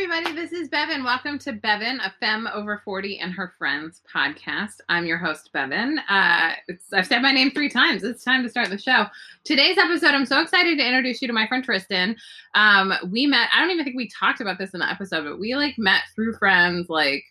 everybody. This is Bevan. Welcome to Bevan, a femme over 40 and her friends podcast. I'm your host, Bevan. Uh, I've said my name three times. It's time to start the show. Today's episode, I'm so excited to introduce you to my friend Tristan. Um, we met, I don't even think we talked about this in the episode, but we like met through friends like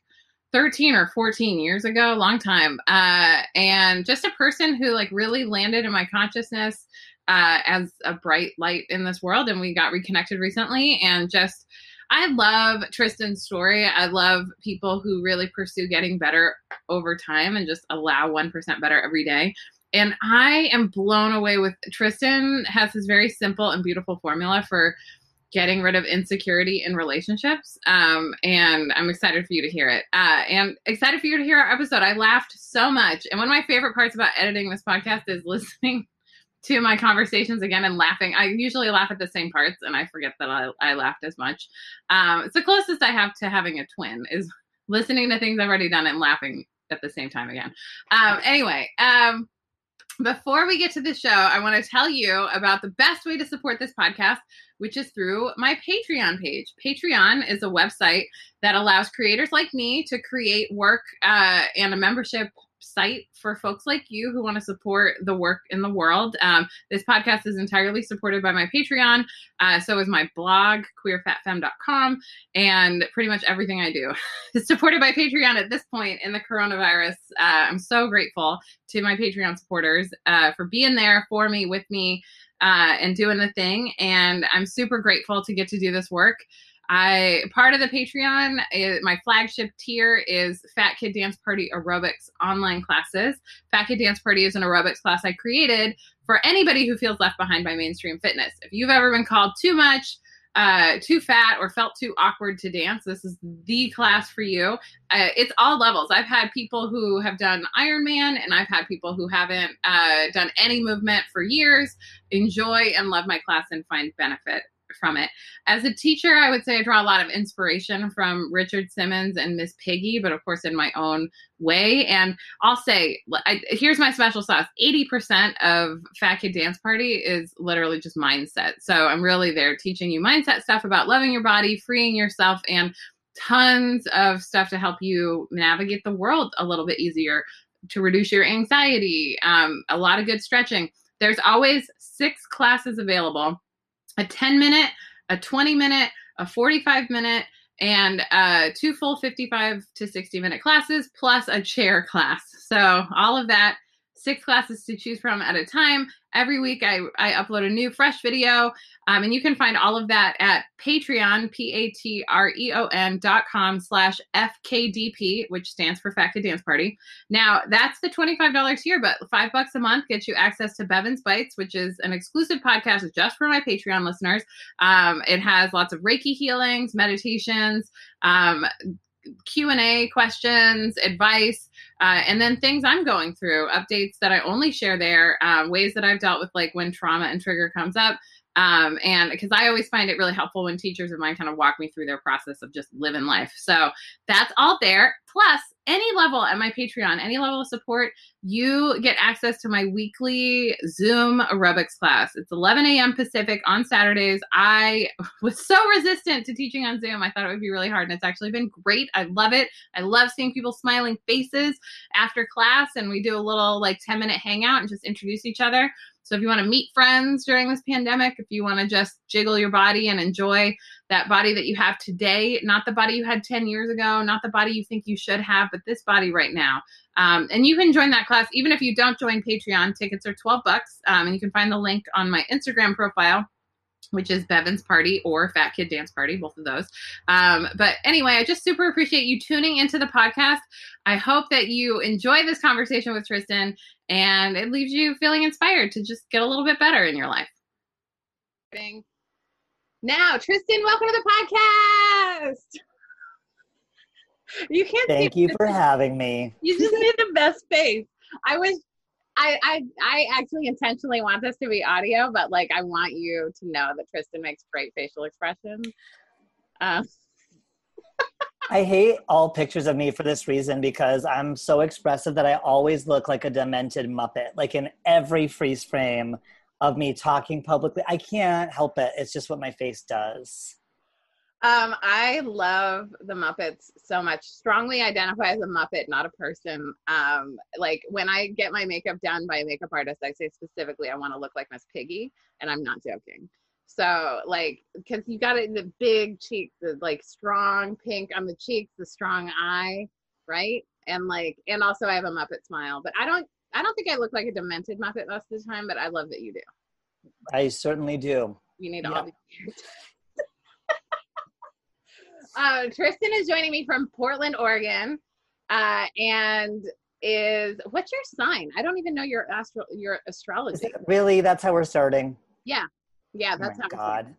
13 or 14 years ago, long time. Uh, and just a person who like really landed in my consciousness uh, as a bright light in this world. And we got reconnected recently and just I love Tristan's story. I love people who really pursue getting better over time and just allow 1% better every day. And I am blown away with Tristan has this very simple and beautiful formula for getting rid of insecurity in relationships. Um, and I'm excited for you to hear it. Uh, and excited for you to hear our episode. I laughed so much. And one of my favorite parts about editing this podcast is listening to my conversations again and laughing. I usually laugh at the same parts and I forget that I, I laughed as much. Um, it's the closest I have to having a twin is listening to things I've already done and laughing at the same time again. Um, anyway, um, before we get to the show, I want to tell you about the best way to support this podcast, which is through my Patreon page. Patreon is a website that allows creators like me to create work uh, and a membership site for folks like you who want to support the work in the world. Um, this podcast is entirely supported by my Patreon. Uh, so is my blog, queerfatfemme.com, and pretty much everything I do is supported by Patreon at this point in the coronavirus. Uh, I'm so grateful to my Patreon supporters uh, for being there for me, with me, uh, and doing the thing. And I'm super grateful to get to do this work. I part of the Patreon, is, my flagship tier is Fat Kid Dance Party Aerobics online classes. Fat Kid Dance Party is an aerobics class I created for anybody who feels left behind by mainstream fitness. If you've ever been called too much, uh, too fat, or felt too awkward to dance, this is the class for you. Uh, it's all levels. I've had people who have done Ironman, and I've had people who haven't uh, done any movement for years enjoy and love my class and find benefit from it. As a teacher, I would say I draw a lot of inspiration from Richard Simmons and Miss Piggy, but of course in my own way. And I'll say, I, here's my special sauce 80% of Fat Kid Dance Party is literally just mindset. So I'm really there teaching you mindset stuff about loving your body, freeing yourself, and tons of stuff to help you navigate the world a little bit easier, to reduce your anxiety, um, a lot of good stretching. There's always six classes available a 10 minute, a 20 minute, a 45 minute, and uh, two full 55 to 60 minute classes plus a chair class. So all of that six classes to choose from at a time. Every week I, I upload a new fresh video. Um, and you can find all of that at Patreon, P-A-T-R-E-O-N dot com slash FKDP, which stands for Fat Kid Dance Party. Now that's the $25 tier, but five bucks a month gets you access to Bevan's Bites, which is an exclusive podcast just for my Patreon listeners. Um, it has lots of Reiki healings, meditations, um, Q&A questions, advice, uh, and then things I'm going through, updates that I only share there, um, ways that I've dealt with like when trauma and trigger comes up. Um, and because I always find it really helpful when teachers of mine kind of walk me through their process of just living life. So that's all there. Plus, any level at my Patreon, any level of support, you get access to my weekly Zoom aerobics class. It's 11 a.m. Pacific on Saturdays. I was so resistant to teaching on Zoom. I thought it would be really hard, and it's actually been great. I love it. I love seeing people smiling faces after class, and we do a little like 10 minute hangout and just introduce each other. So if you want to meet friends during this pandemic, if you want to just jiggle your body and enjoy that body that you have today, not the body you had 10 years ago, not the body you think you should have, but this body right now. Um, and you can join that class even if you don't join Patreon. Tickets are 12 bucks. Um, and you can find the link on my Instagram profile which is Bevan's Party or Fat Kid Dance Party, both of those. Um, but anyway, I just super appreciate you tuning into the podcast. I hope that you enjoy this conversation with Tristan and it leaves you feeling inspired to just get a little bit better in your life. Now, Tristan, welcome to the podcast. You can't. Thank you for having me. You just made the best face. I was I, I I actually intentionally want this to be audio, but like I want you to know that Tristan makes great facial expressions. Uh. I hate all pictures of me for this reason because I'm so expressive that I always look like a demented Muppet. Like in every freeze frame of me talking publicly, I can't help it. It's just what my face does. Um, I love the Muppets so much. Strongly identify as a Muppet, not a person. Um, like when I get my makeup done by a makeup artist, I say specifically I want to look like Miss Piggy, and I'm not joking. So like, because you got it in the big cheeks, the like strong pink on the cheeks, the strong eye, right? And like, and also I have a Muppet smile, but I don't, I don't think I look like a demented Muppet most of the time, but I love that you do. I certainly do. You need all these. uh, Tristan is joining me from Portland, Oregon, uh, and is what's your sign? I don't even know your astro your astrology. Really, that's how we're starting. Yeah, yeah, Oh that's how God.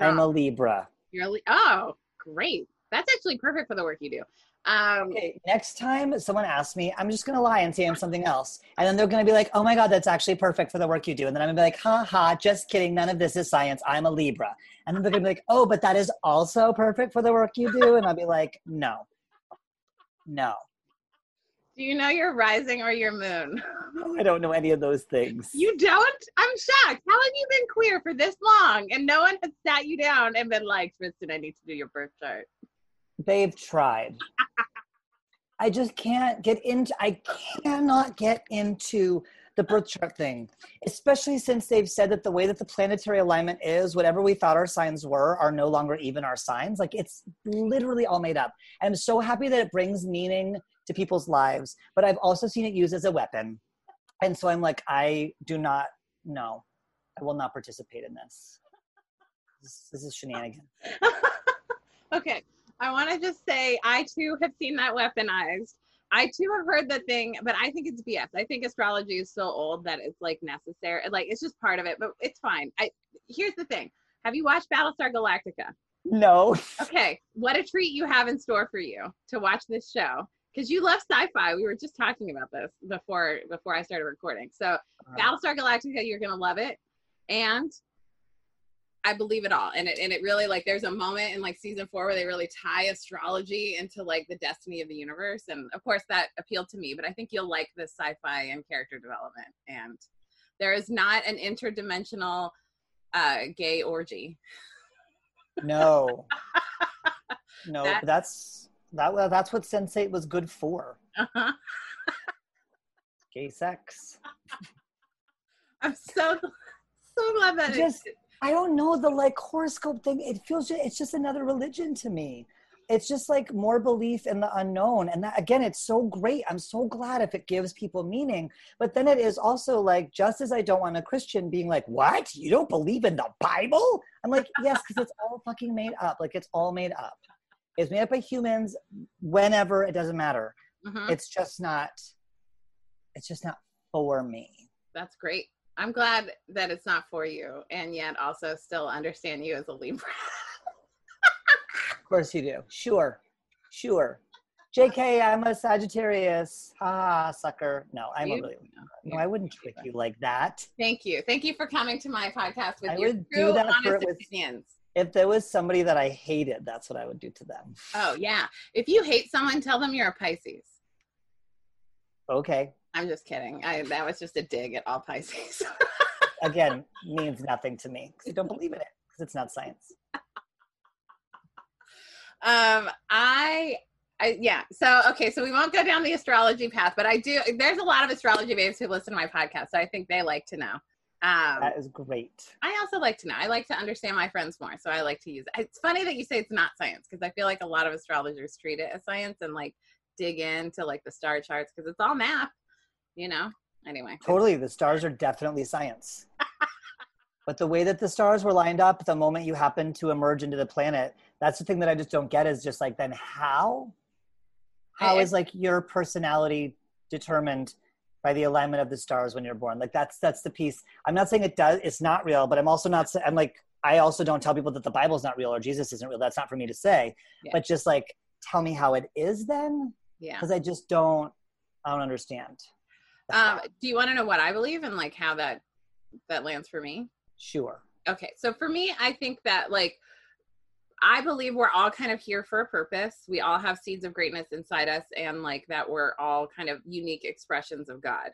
I'm a Libra. You're a Li- oh, great. That's actually perfect for the work you do. Um, Okay, next time someone asks me, I'm just gonna lie and say I'm something else, and then they're gonna be like, "Oh my God, that's actually perfect for the work you do," and then I'm gonna be like, "Ha ha, just kidding. None of this is science. I'm a Libra," and then they're gonna be like, "Oh, but that is also perfect for the work you do," and I'll be like, "No, no, do you know your rising or your moon? I don't know any of those things." You don't? I'm shocked. How have you been queer for this long and no one has sat you down and been like, Tristan, I need to do your birth chart? They've tried. I just can't get into I cannot get into the birth chart thing, especially since they've said that the way that the planetary alignment is, whatever we thought our signs were, are no longer even our signs. Like it's literally all made up. I'm so happy that it brings meaning to people's lives, but I've also seen it used as a weapon. And so I'm like, I do not know. I will not participate in this. This, this is shenanigans. okay. I want to just say I too have seen that weaponized. I too have heard the thing, but I think it's BS. I think astrology is so old that it's like necessary. Like it's just part of it, but it's fine. I here's the thing. Have you watched Battlestar Galactica? No. Okay, what a treat you have in store for you to watch this show because you love sci-fi. We were just talking about this before before I started recording. So uh-huh. Battlestar Galactica, you're gonna love it, and I believe it all. And it and it really like there's a moment in like season four where they really tie astrology into like the destiny of the universe, and of course that appealed to me. But I think you'll like the sci-fi and character development. And there is not an interdimensional uh, gay orgy. No. No, That- that's that. well, That's what Sense8 was good for. Uh-huh. Gay sex. I'm so so glad that it- Just, I don't know the like horoscope thing. It feels it's just another religion to me. It's just like more belief in the unknown, and that again, it's so great. I'm so glad if it gives people meaning. But then it is also like, just as I don't want a Christian being like, "What? You don't believe in the Bible?" I'm like, yes, because it's all fucking made up. Like it's all made up. It's made up by humans. Whenever it doesn't matter. Mhm. it's just not it's just not for me That's great. I'm glad that it's not for you, and yet also still understand you as a Libra. of course you do sure sure jk i'm a sagittarius ha sucker no i'm You- a really no i wouldn't trick you like that Thank you. Thank you for coming to my podcast with I your would do true, that honest with- opinions. if there was somebody that i hated that's what i would do to them Oh yeah. If you hate someone, tell them you're a Pisces. okay I'm just kidding. I that was just a dig at all Pisces. again means nothing to me because i don't believe in it because it's not science um, I, I yeah. So okay, so we won't go down the astrology path, but I do. There's a lot of astrology babes who listen to my podcast, so I think they like to know. Um, that is great I also like to know. I like to understand my friends more, so I like to use. It's funny that you say it's not science because I feel like a lot of astrologers treat it as science and like dig into like the star charts because it's all math, you know. Anyway, Totally. The stars are definitely science. but the way that the stars were lined up the moment you happen to emerge into the planet, that's the thing that I just don't get is just like, then how? How is like your personality determined by the alignment of the stars when you're born? Like that's that's the piece. I'm not saying it does it's not real, but I'm also not I'm like I also don't tell people that the Bible's not real or Jesus isn't real. That's not for me to say. Yeah. But just like tell me how it is then yeah. because I just don't I don't understand. Um, do you want to know what I believe and like how that that lands for me? Sure. Okay, so for me, I think that like I believe we're all kind of here for a purpose. We all have seeds of greatness inside us, and like that we're all kind of unique expressions of God,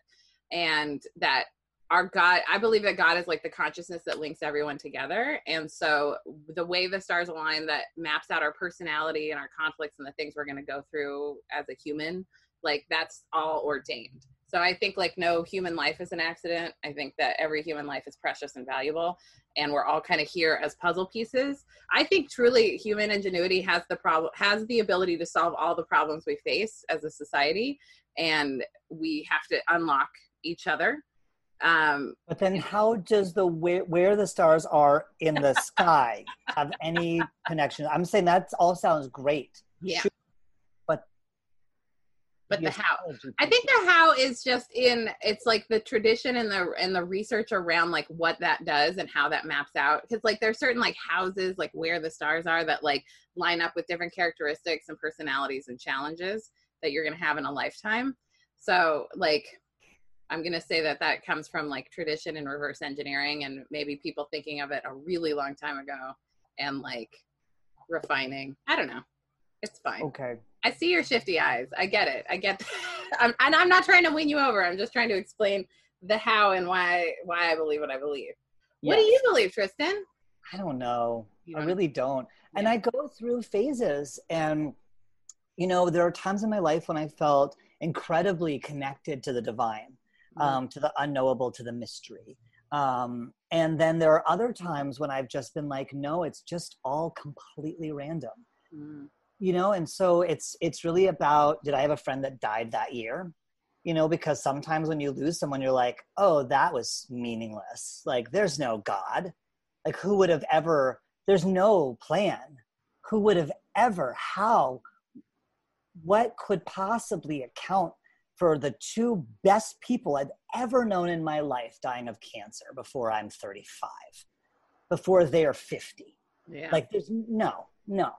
and that our God, I believe that God is like the consciousness that links everyone together. And so the way the stars align that maps out our personality and our conflicts and the things we're going to go through as a human, like that's all ordained. So I think like no human life is an accident. I think that every human life is precious and valuable and we're all kind of here as puzzle pieces. I think truly human ingenuity has the problem has the ability to solve all the problems we face as a society and we have to unlock each other um, but then, how does the where, where the stars are in the sky have any connection? I'm saying that all sounds great. Yeah. But the how oh, i think the how is just in it's like the tradition and the and the research around like what that does and how that maps out because like there's certain like houses like where the stars are that like line up with different characteristics and personalities and challenges that you're to have in a lifetime so like I'm going to say that that comes from like tradition and reverse engineering and maybe people thinking of it a really long time ago and like refining. I don't know. It's fine. Okay. I see your shifty eyes. I get it. I get I'm, and I'm not trying to win you over. I'm just trying to explain the how and why why I believe what I believe. Yes. What do you believe, Tristan? I don't know. Don't I really don't. Yeah. And I go through phases and you know, there are times in my life when I felt incredibly connected to the divine Mm-hmm. um, to the unknowable, to the mystery. Um, and then there are other times when I've just been like, no, it's just all completely random. Mm. You know, and so it's it's really about did I have a friend that died that year? You know, because sometimes when you lose someone, you're like, oh, that was meaningless. Like, there's no God. Like, who would have ever? There's no plan. Who would have ever? How? What could possibly account for the two best people I've ever known in my life dying of cancer before I'm 35, before they're 50. Yeah. Like there's no, no.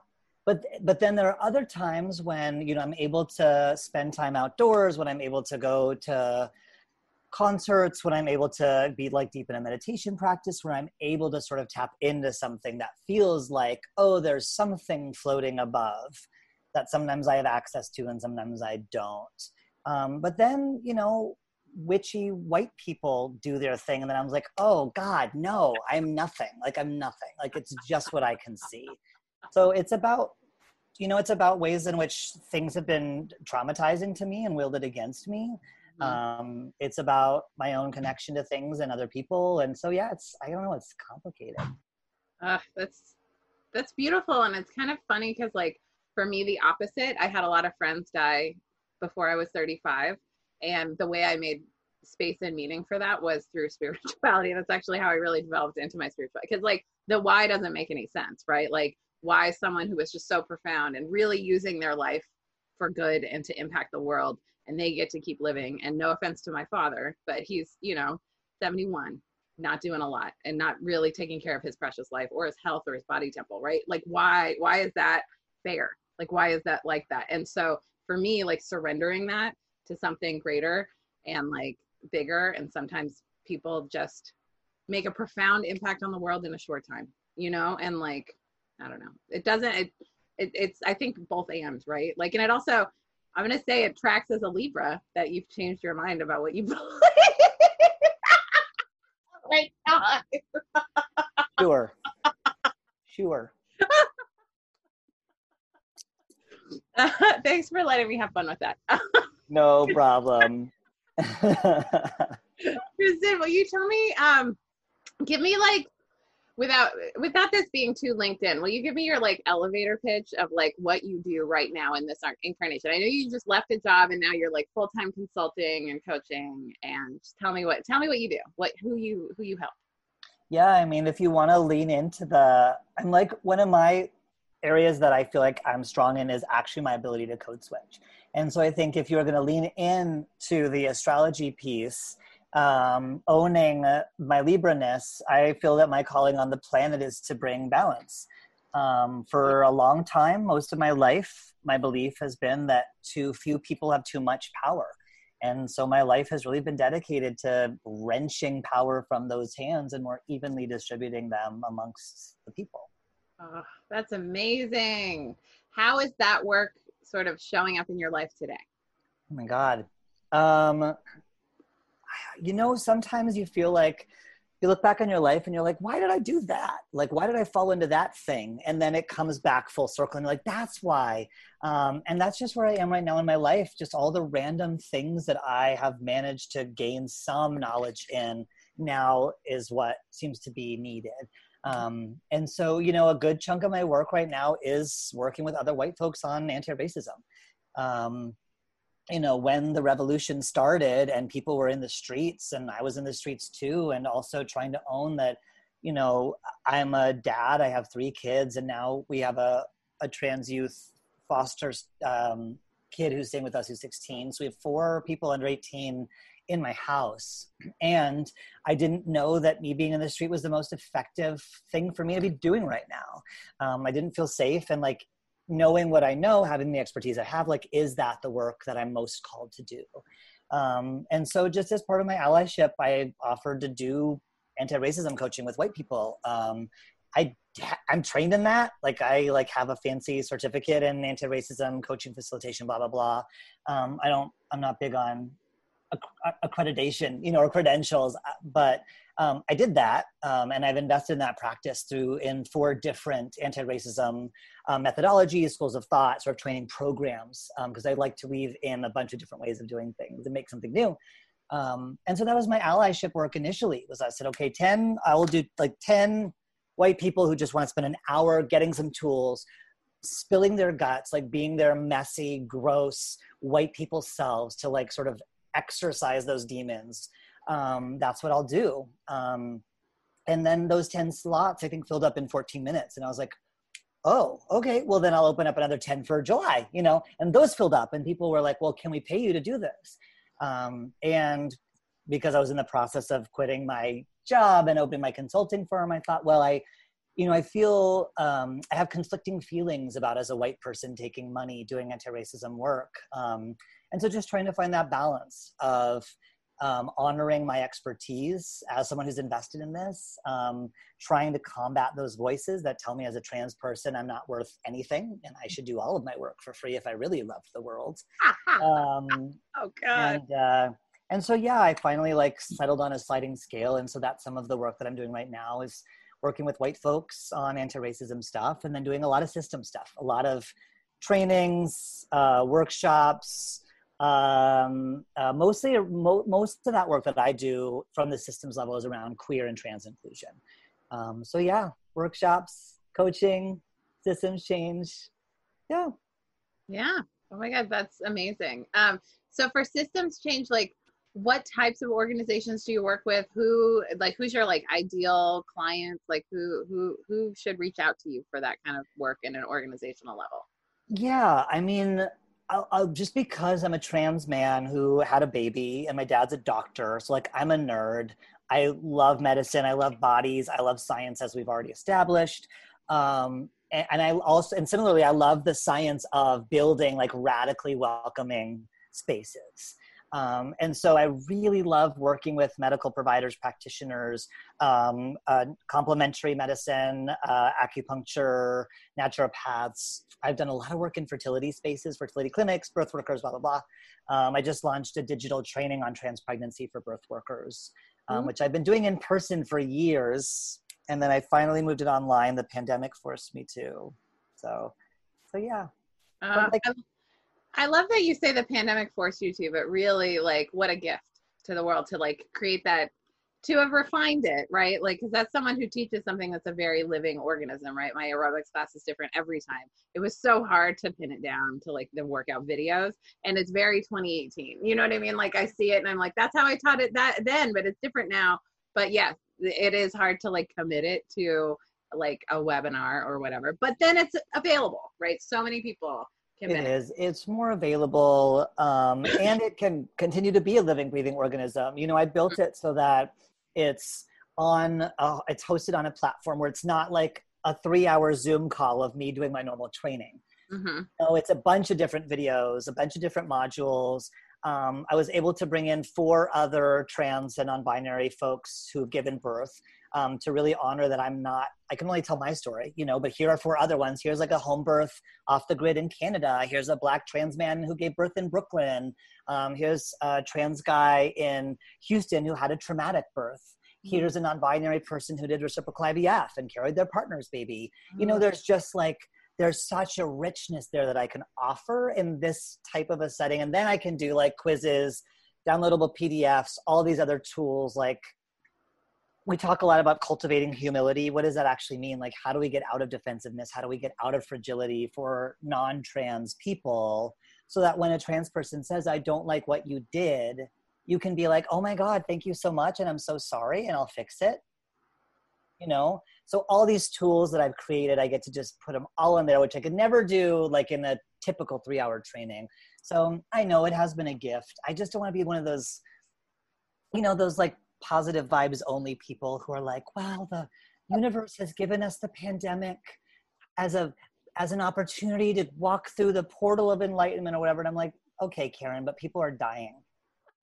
But but then there are other times when you know I'm able to spend time outdoors, when I'm able to go to concerts, when I'm able to be like deep in a meditation practice, where I'm able to sort of tap into something that feels like, oh, there's something floating above that sometimes I have access to and sometimes I don't. Um, but then, you know, witchy white people do their thing. And then I was like, oh God, no, I'm nothing. Like I'm nothing. Like it's just what I can see. So it's about, you know, it's about ways in which things have been traumatizing to me and wielded against me. Mm-hmm. Um, it's about my own connection to things and other people. And so, yeah, it's, I don't know, it's complicated. Uh, that's, that's beautiful. And it's kind of funny because like, for me, the opposite, I had a lot of friends die before I was 35. And the way I made space and meaning for that was through spirituality. That's actually how I really developed into my spirituality. Because like the why doesn't make any sense, right? Like why someone who is just so profound and really using their life for good and to impact the world and they get to keep living. And no offense to my father, but he's, you know, 71, not doing a lot and not really taking care of his precious life or his health or his body temple, right? Like why why is that fair? Like why is that like that? And so for me like surrendering that to something greater and like bigger and sometimes people just make a profound impact on the world in a short time you know and like i don't know. It doesn't it, it it's i think both AMs, right? Like and it also i'm gonna say it tracks as a libra that you've changed your mind about what you believe. Oh my god sure. Sure. Thanks for letting me have fun with that. no problem. Kristen, will you tell me, um, give me like, without without this being too LinkedIn, will you give me your like elevator pitch of like what you do right now in this incarnation? I know you just left a job and now you're like full time consulting and coaching, and tell me what tell me what you do, what who you who you help. Yeah, I mean, if you want to lean into the, I'm like one of my areas that I feel like I'm strong in is actually my ability to code switch. And so I think if you're going to lean in to the astrology piece, um, owning my Libra-ness, I feel that my calling on the planet is to bring balance. Um, for a long time, most of my life, my belief has been that too few people have too much power. And so my life has really been dedicated to wrenching power from those hands and more evenly distributing them amongst the people. Oh, that's amazing. How is that work sort of showing up in your life today? Oh my God. Um, you know, sometimes you feel like you look back on your life and you're like, why did I do that? Like, why did I fall into that thing? And then it comes back full circle and you're like, that's why. Um, and that's just where I am right now in my life. Just all the random things that I have managed to gain some knowledge in now is what seems to be needed. Um, and so, you know, a good chunk of my work right now is working with other white folks on anti-racism. Um, you know, when the revolution started and people were in the streets and I was in the streets too, and also trying to own that, you know, I'm a dad, I have three kids, and now we have a, a trans youth foster um, kid who's staying with us who's 16. So we have four people under 18 in my house. And I didn't know that me being in the street was the most effective thing for me to be doing right now. Um, I didn't feel safe. And like knowing what I know, having the expertise I have, like, is that the work that I'm most called to do? Um, and so just as part of my allyship, I offered to do anti-racism coaching with white people. Um, I I'm trained in that. Like I like have a fancy certificate in anti-racism coaching facilitation, blah blah blah. Um, I don't. I'm not big on accreditation, you know, or credentials. Uh, but um, I did that, um, and I've invested in that practice through in four different anti-racism um, methodologies, schools of thought, sort of training programs, because um, I like to weave in a bunch of different ways of doing things and make something new. Um, and so that was my allyship work initially. Was I said, okay, ten, I will do like ten white people who just want to spend an hour getting some tools spilling their guts like being their messy gross white people selves to like sort of exercise those demons, um, that's what I'll do. Um, and then those 10 slots, I think, filled up in 14 minutes. And I was like, oh, okay, well, then I'll open up another 10 for July, you know, and those filled up. And people were like, well, can we pay you to do this? Um, and because I was in the process of quitting my job and opening my consulting firm, I thought, well, I, you know, I feel um, I have conflicting feelings about as a white person taking money doing anti-racism work. Um, and so just trying to find that balance of um, honoring my expertise as someone who's invested in this, um, trying to combat those voices that tell me as a trans person I'm not worth anything and I should do all of my work for free if I really loved the world. Um, oh God. And, uh, and so yeah, I finally like settled on a sliding scale, and so that's some of the work that I'm doing right now is working with white folks on anti-racism stuff, and then doing a lot of system stuff, a lot of trainings, uh, workshops um, uh, mostly mo- most of that work that i do from the systems level is around queer and trans inclusion. Um, so yeah workshops coaching systems change. Yeah. Yeah. Oh my god that's amazing. Um, so for systems change like what types of organizations do you work with who like who's your like ideal clients like who who who should reach out to you for that kind of work in an organizational level yeah i mean I'll, I'll, just because I'm a trans man who had a baby and my dad's a doctor, so like I'm a nerd. I love medicine. I love bodies. I love science, as we've already established. Um, and, and I also, and similarly, I love the science of building like radically welcoming spaces. Um, and so I really love working with medical providers, practitioners, um, uh, complementary medicine, uh, acupuncture, naturopaths. I've done a lot of work in fertility spaces, fertility clinics, birth workers, blah, blah, blah. Um, I just launched a digital training on trans pregnancy for birth workers, mm-hmm. which I've been doing in person for years. And then I finally moved it online. The pandemic forced me to. So, so yeah. Uh, like, I love that you say the pandemic forced you to, but really, like, what a gift to the world to like create that, to have refined it, right? Like, because that's someone who teaches something that's a very living organism, right? My aerobics class is different every time. It was so hard to pin it down to like the workout videos, and it's very 2018. You know what I mean? Like, I see it and I'm like, that's how I taught it that then, but it's different now. But yes, it is hard to like commit it to like a webinar or whatever, but then it's available, right? So many people it is. It's more available, um, and it can continue to be a living, breathing organism. You know, I built it so that it's on. Uh, it's hosted on a platform where it's not like a three-hour Zoom call of me doing my normal training. Mm-hmm. So it's a bunch of different videos, a bunch of different modules. um, I was able to bring in four other trans and non-binary folks who've given birth um, to really honor that I'm not. I can only tell my story, you know. But here are four other ones. Here's like a home birth off the grid in Canada. Here's a black trans man who gave birth in Brooklyn. Um, here's a trans guy in Houston who had a traumatic birth. Mm-hmm. Here's a non-binary person who did reciprocal IVF and carried their partner's baby. You know, mm. there's just like there's such a richness there that I can offer in this type of a setting. And then I can do like quizzes, downloadable PDFs, all these other tools. Like we talk a lot about cultivating humility. What does that actually mean? Like, how do we get out of defensiveness? How do we get out of fragility for non trans people so that when a trans person says, I don't like what you did, you can be like, oh my God, thank you so much. And I'm so sorry, and I'll fix it. You know, so all these tools that I've created, I get to just put them all in there, which I could never do like in a typical three hour training. So I know it has been a gift. I just don't want to be one of those, you know, those like positive vibes only people who are like, wow, the universe has given us the pandemic as a as an opportunity to walk through the portal of enlightenment or whatever. And I'm like, okay, Karen, but people are dying.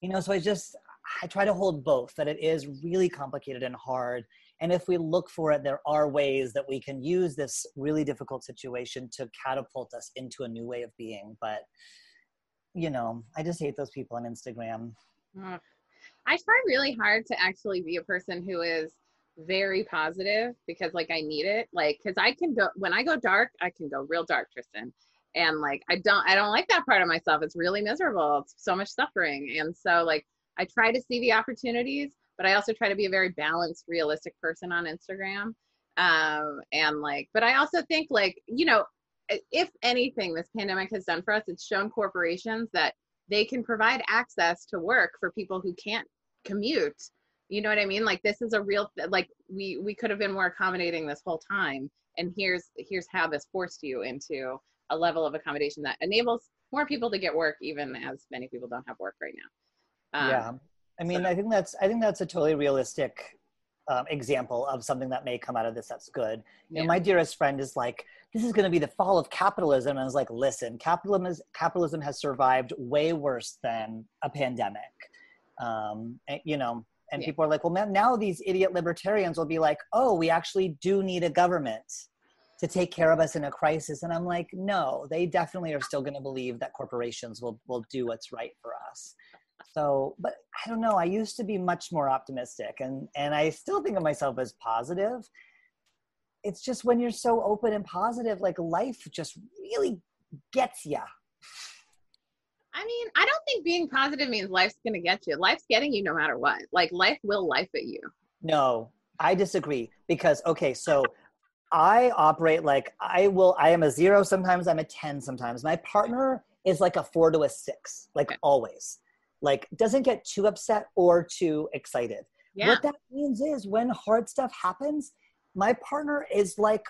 You know, so I just I try to hold both that it is really complicated and hard and if we look for it, there are ways that we can use this really difficult situation to catapult us into a new way of being. But, you know, I just hate those people on Instagram. Mm. I try really hard to actually be a person who is very positive because like I need it. Like, cause I can go, when I go dark, I can go real dark, Tristan. And like, I don't, I don't like that part of myself. It's really miserable. It's so much suffering. And so like, I try to see the opportunities but I also try to be a very balanced, realistic person on Instagram. Um, and like, but I also think like, you know, if anything this pandemic has done for us, it's shown corporations that they can provide access to work for people who can't commute. You know what I mean? Like this is a real like we we could have been more accommodating this whole time. And here's here's how this forced you into a level of accommodation that enables more people to get work, even as many people don't have work right now. Um, yeah, I mean, so. I think that's I think that's a totally realistic um, example of something that may come out of this that's good. You know, my dearest friend is like, this is going to be the fall of capitalism. And I was like, listen, capitalism is capitalism has survived way worse than a pandemic. Um, and, you know, and yeah. people are like, well, now these idiot libertarians will be like, oh, we actually do need a government to take care of us in a crisis. And I'm like, no, they definitely are still going to believe that corporations will will do what's right for us so but i don't know i used to be much more optimistic and and i still think of myself as positive it's just when you're so open and positive like life just really gets you I mean, I don't think being positive means life's going to get you. Life's getting you no matter what. Like life will life at you. No, I disagree because okay, so I operate like I will I am a 0 sometimes I'm a 10 sometimes. My partner is like a 4 to a 6, like okay. always like doesn't get too upset or too excited. Yeah. What that means is when hard stuff happens, my partner is like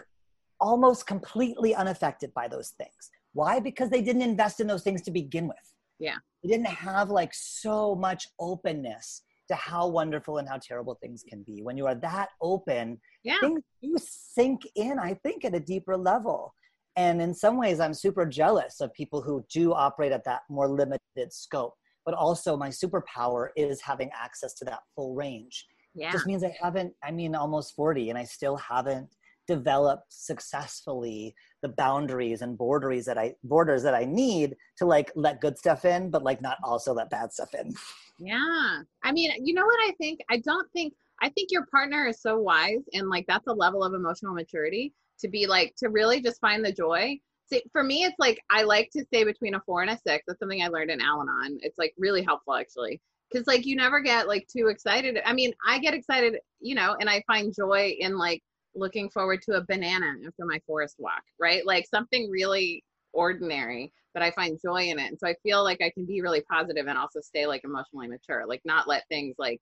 almost completely unaffected by those things. Why? Because they didn't invest in those things to begin with. Yeah. They didn't have like so much openness to how wonderful and how terrible things can be. When you are that open, yeah. things do sink in, I think, at a deeper level. And in some ways, I'm super jealous of people who do operate at that more limited scope but also my superpower is having access to that full range. Yeah. It just means I haven't, I mean, almost 40 and I still haven't developed successfully the boundaries and borders that I borders that I need to like let good stuff in, but like not also let bad stuff in. Yeah. I mean, you know what I think? I don't think I think your partner is so wise and like that's a level of emotional maturity to be like to really just find the joy See, for me, it's like I like to stay between a four and a six. That's something I learned in Al Anon. It's like really helpful actually. Cause like you never get like too excited. I mean, I get excited, you know, and I find joy in like looking forward to a banana after my forest walk, right? Like something really ordinary, but I find joy in it. And so I feel like I can be really positive and also stay like emotionally mature, like not let things like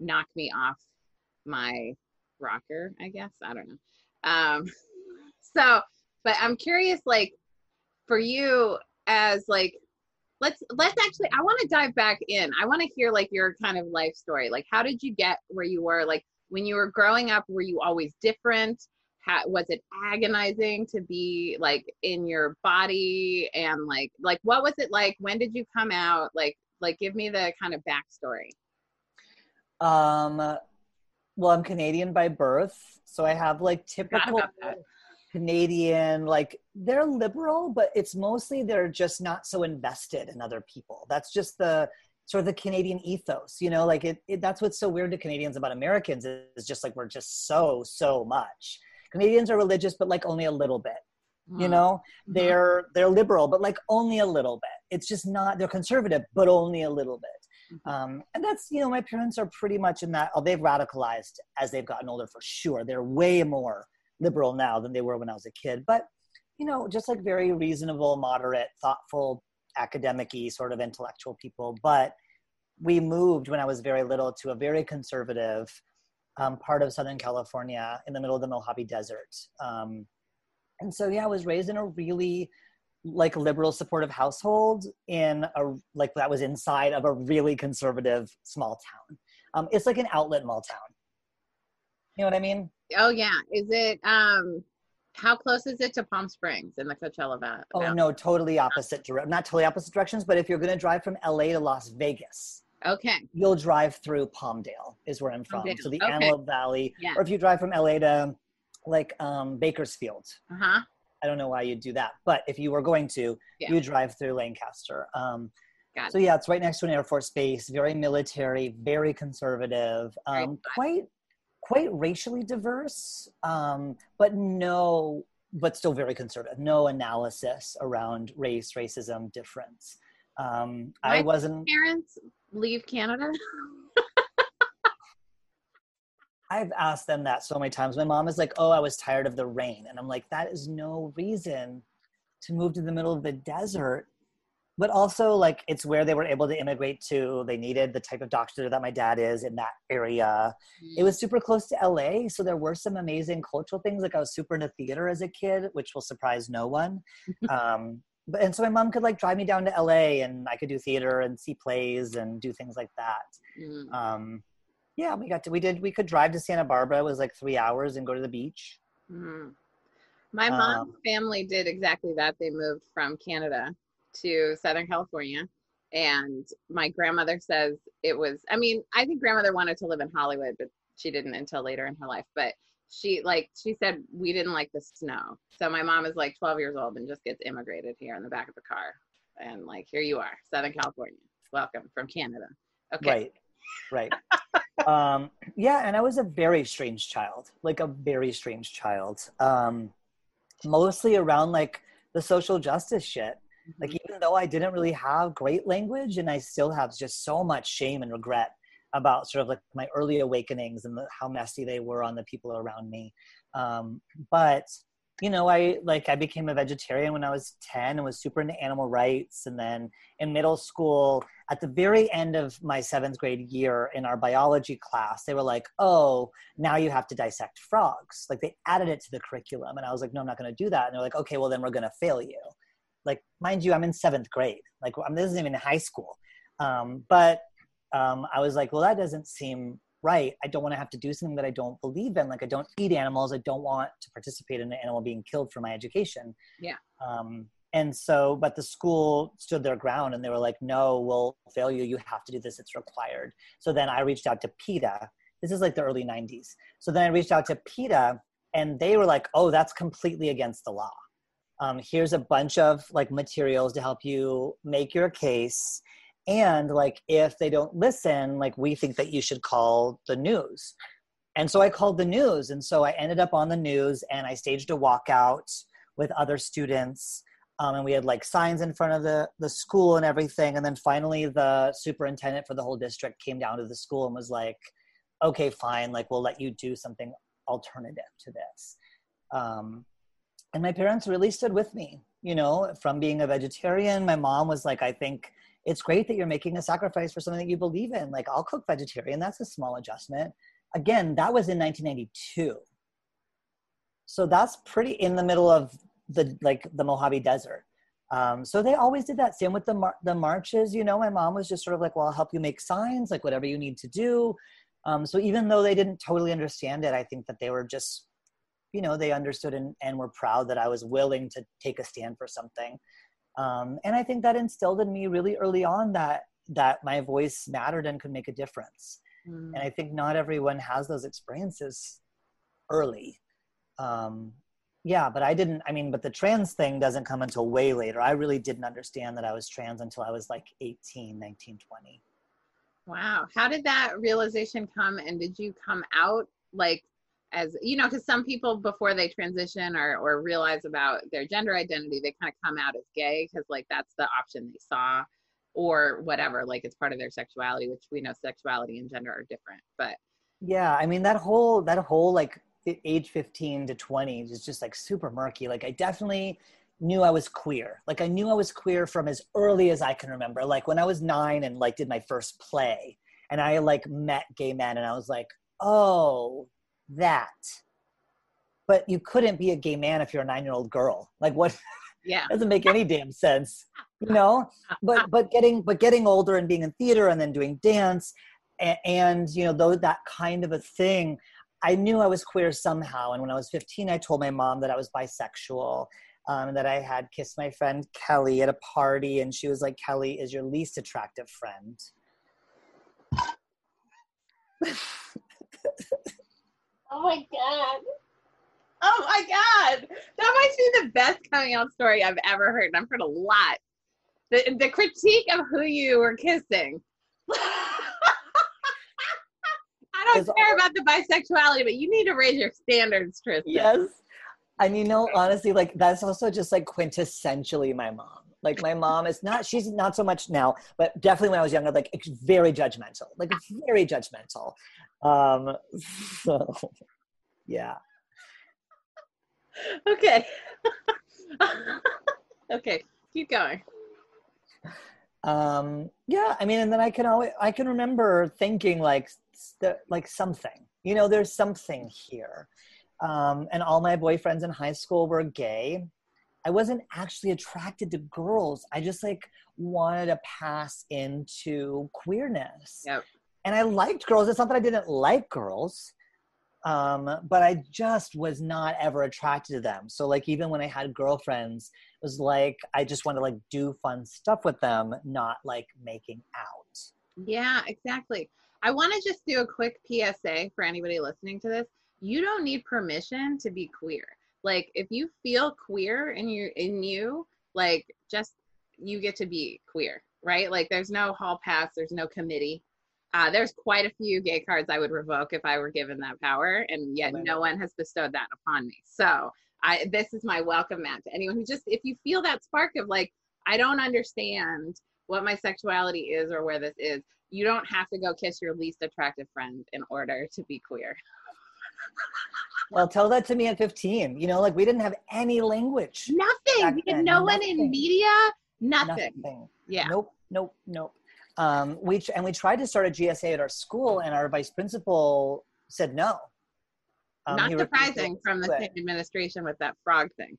knock me off my rocker, I guess. I don't know. Um, so but i'm curious like for you as like let's let's actually i want to dive back in i want to hear like your kind of life story like how did you get where you were like when you were growing up were you always different? How, was it agonizing to be like in your body? And like like what was it like? When did you come out? Like Like, give me the kind of backstory. Um, well, I'm Canadian by birth, so I have like typical Canadian, like they're liberal, but it's mostly they're just not so invested in other people. That's just the sort of the Canadian ethos, you know, like it, it that's what's so weird to Canadians about Americans is just like we're just so, so much. Canadians are religious, but like only a little bit. You mm-hmm. know, mm-hmm. they're they're liberal, but like only a little bit. It's just not they're conservative, but only a little bit. Mm-hmm. Um, and that's you know my parents are pretty much in that. Oh, they've radicalized as they've gotten older for sure. They're way more liberal now than they were when I was a kid. But you know, just like very reasonable, moderate, thoughtful, academic-y sort of intellectual people. But we moved when I was very little to a very conservative um, part of Southern California in the middle of the Mojave Desert. Um, and so, yeah, I was raised in a really like liberal supportive household in a like that was inside of a really conservative small town. Um, it's like an outlet mall town. You know what I mean? Oh yeah. Is it um how close is it to Palm Springs in the Coachella Valley? Oh no, totally opposite direction. Not totally opposite directions, but if you're going to drive from LA to Las Vegas, okay, you'll drive through Palmdale, is where I'm from. Palmdale. So the okay. Antelope Valley, yeah. or if you drive from LA to like um, Bakersfield. Uh huh. I don't know why you'd do that, but if you were going to, yeah. you drive through Lancaster. Um, so yeah, it's right next to an Air Force base. Very military, very conservative. Um, quite quite racially diverse, um, but no, but still very conservative. No analysis around race, racism, difference. Um, I wasn't. Parents leave Canada. I've asked them that so many times. My mom is like, "Oh, I was tired of the rain," and I'm like, "That is no reason to move to the middle of the desert but also like it's where they were able to immigrate to they needed the type of doctor that my dad is in that area mm. it was super close to la so there were some amazing cultural things like i was super into theater as a kid which will surprise no one um, but and so my mom could like drive me down to la and i could do theater and see plays and do things like that mm. um, yeah we got to we did we could drive to santa barbara it was like three hours and go to the beach mm. my mom's um, family did exactly that they moved from canada to Southern California. And my grandmother says it was, I mean, I think grandmother wanted to live in Hollywood, but she didn't until later in her life. But she, like, she said we didn't like the snow. So my mom is like 12 years old and just gets immigrated here in the back of the car. And like, here you are, Southern California. Welcome from Canada. Okay. Right. Right. um, yeah. And I was a very strange child, like a very strange child. Um, mostly around like the social justice shit like though i didn't really have great language and i still have just so much shame and regret about sort of like my early awakenings and the, how messy they were on the people around me. Um, but you know i like i became a vegetarian when i was 10 and was super into animal rights. And then in middle school at the very end of my seventh grade year in our biology class they were like oh now you have to dissect frogs. Like they added it to the curriculum. And i was like no i'm not going to do that. And they're like okay well then we're going to fail you like mind you i'm in seventh grade. Like I'm, this isn't even high school. Um, but um, i was like well that doesn't seem right. I don't want to have to do something that i don't believe in. Like i don't eat animals. I don't want to participate in an animal being killed for my education. Yeah. Um, and so but the school stood their ground and they were like no we'll fail you. You have to do this. It's required. So then i reached out to peta. This is like the early 90s so then i reached out to peta and they were like oh that's completely against the law um, here's a bunch of like materials to help you make your case. And like if they don't listen like we think that you should call the news. And so i called the news. And so i ended up on the news and i staged a walkout with other students. Um, and we had like signs in front of the the school and everything. And then finally the superintendent for the whole district came down to the school and was like okay fine. Like we'll let you do something alternative to this. Um, and my parents really stood with me you know from being a vegetarian. My mom was like i think it's great that you're making a sacrifice for something that you believe in. Like i'll cook vegetarian. That's a small adjustment. Again that was in 1992 so that's pretty in the middle of the like the mojave desert. Um, so they always did that. Same with the mar- the marches you know my mom was just sort of like well i'll help you make signs like whatever you need to do. Um, so even though they didn't totally understand it i think that they were just you know they understood and, and were proud that i was willing to take a stand for something um, and i think that instilled in me really early on that that my voice mattered and could make a difference. Mm. And I think not everyone has those experiences early. Um, yeah, but I didn't, I mean, but the trans thing doesn't come until way later. I really didn't understand that I was trans until I was like 18, 19, 20. Wow. How did that realization come? And did you come out like as, you know, because some people before they transition or, or realize about their gender identity, they kind of come out as gay because like that's the option they saw or whatever. Like it's part of their sexuality, which we know sexuality and gender are different. But yeah, I mean, that whole, that whole like age 15 to 20 is just like super murky. Like I definitely knew I was queer. Like I knew I was queer from as early as I can remember. Like when I was nine and like did my first play and I like met gay men and I was like, oh, that. But you couldn't be a gay man if you're a nine year old girl. Like what? Yeah. doesn't make any damn sense. You know? But but getting but getting older and being in theater and then doing dance and, and you know, though that kind of a thing, I knew I was queer somehow. And when I was 15, I told my mom that I was bisexual um, that I had kissed my friend Kelly at a party, and she was like, Kelly is your least attractive friend. oh my God. Oh my God. That might be the best coming out story I've ever heard. And I've heard a lot. The, the critique of who you were kissing. I don't care about the bisexuality, but you need to raise your standards, Tristan. Yes. And you know, honestly, like that's also just like quintessentially my mom. Like my mom is not, she's not so much now, but definitely when I was younger, like it's very judgmental, like very judgmental. Um, so yeah. Okay. okay. Keep going. Um, yeah, I mean, and then I can always, I can remember thinking like, st- like something, you know, there's something here. Um, and all my boyfriends in high school were gay. I wasn't actually attracted to girls. I just like wanted to pass into queerness. Yep. And I liked girls. It's not that I didn't like girls, um, but I just was not ever attracted to them. So like even when I had girlfriends, it was like I just wanted to like do fun stuff with them, not like making out. Yeah, exactly. I want to just do a quick PSA for anybody listening to this. You don't need permission to be queer. Like if you feel queer in you in you, like just you get to be queer, right? Like there's no hall pass, there's no committee. Uh, there's quite a few gay cards I would revoke if I were given that power, and yet no one has bestowed that upon me. So I this is my welcome mat to anyone who just if you feel that spark of like I don't understand what my sexuality is or where this is, you don't have to go kiss your least attractive friend in order to be queer. Well, tell that to me at 15. You know, like we didn't have any language. Nothing. We had no one in media. Nothing. Nothing. Yeah. Nope. Nope. Nope. Um, we and we tried to start a GSA at our school, and our vice principal said no. Um, Not he refused to surprising from the administration with that frog thing.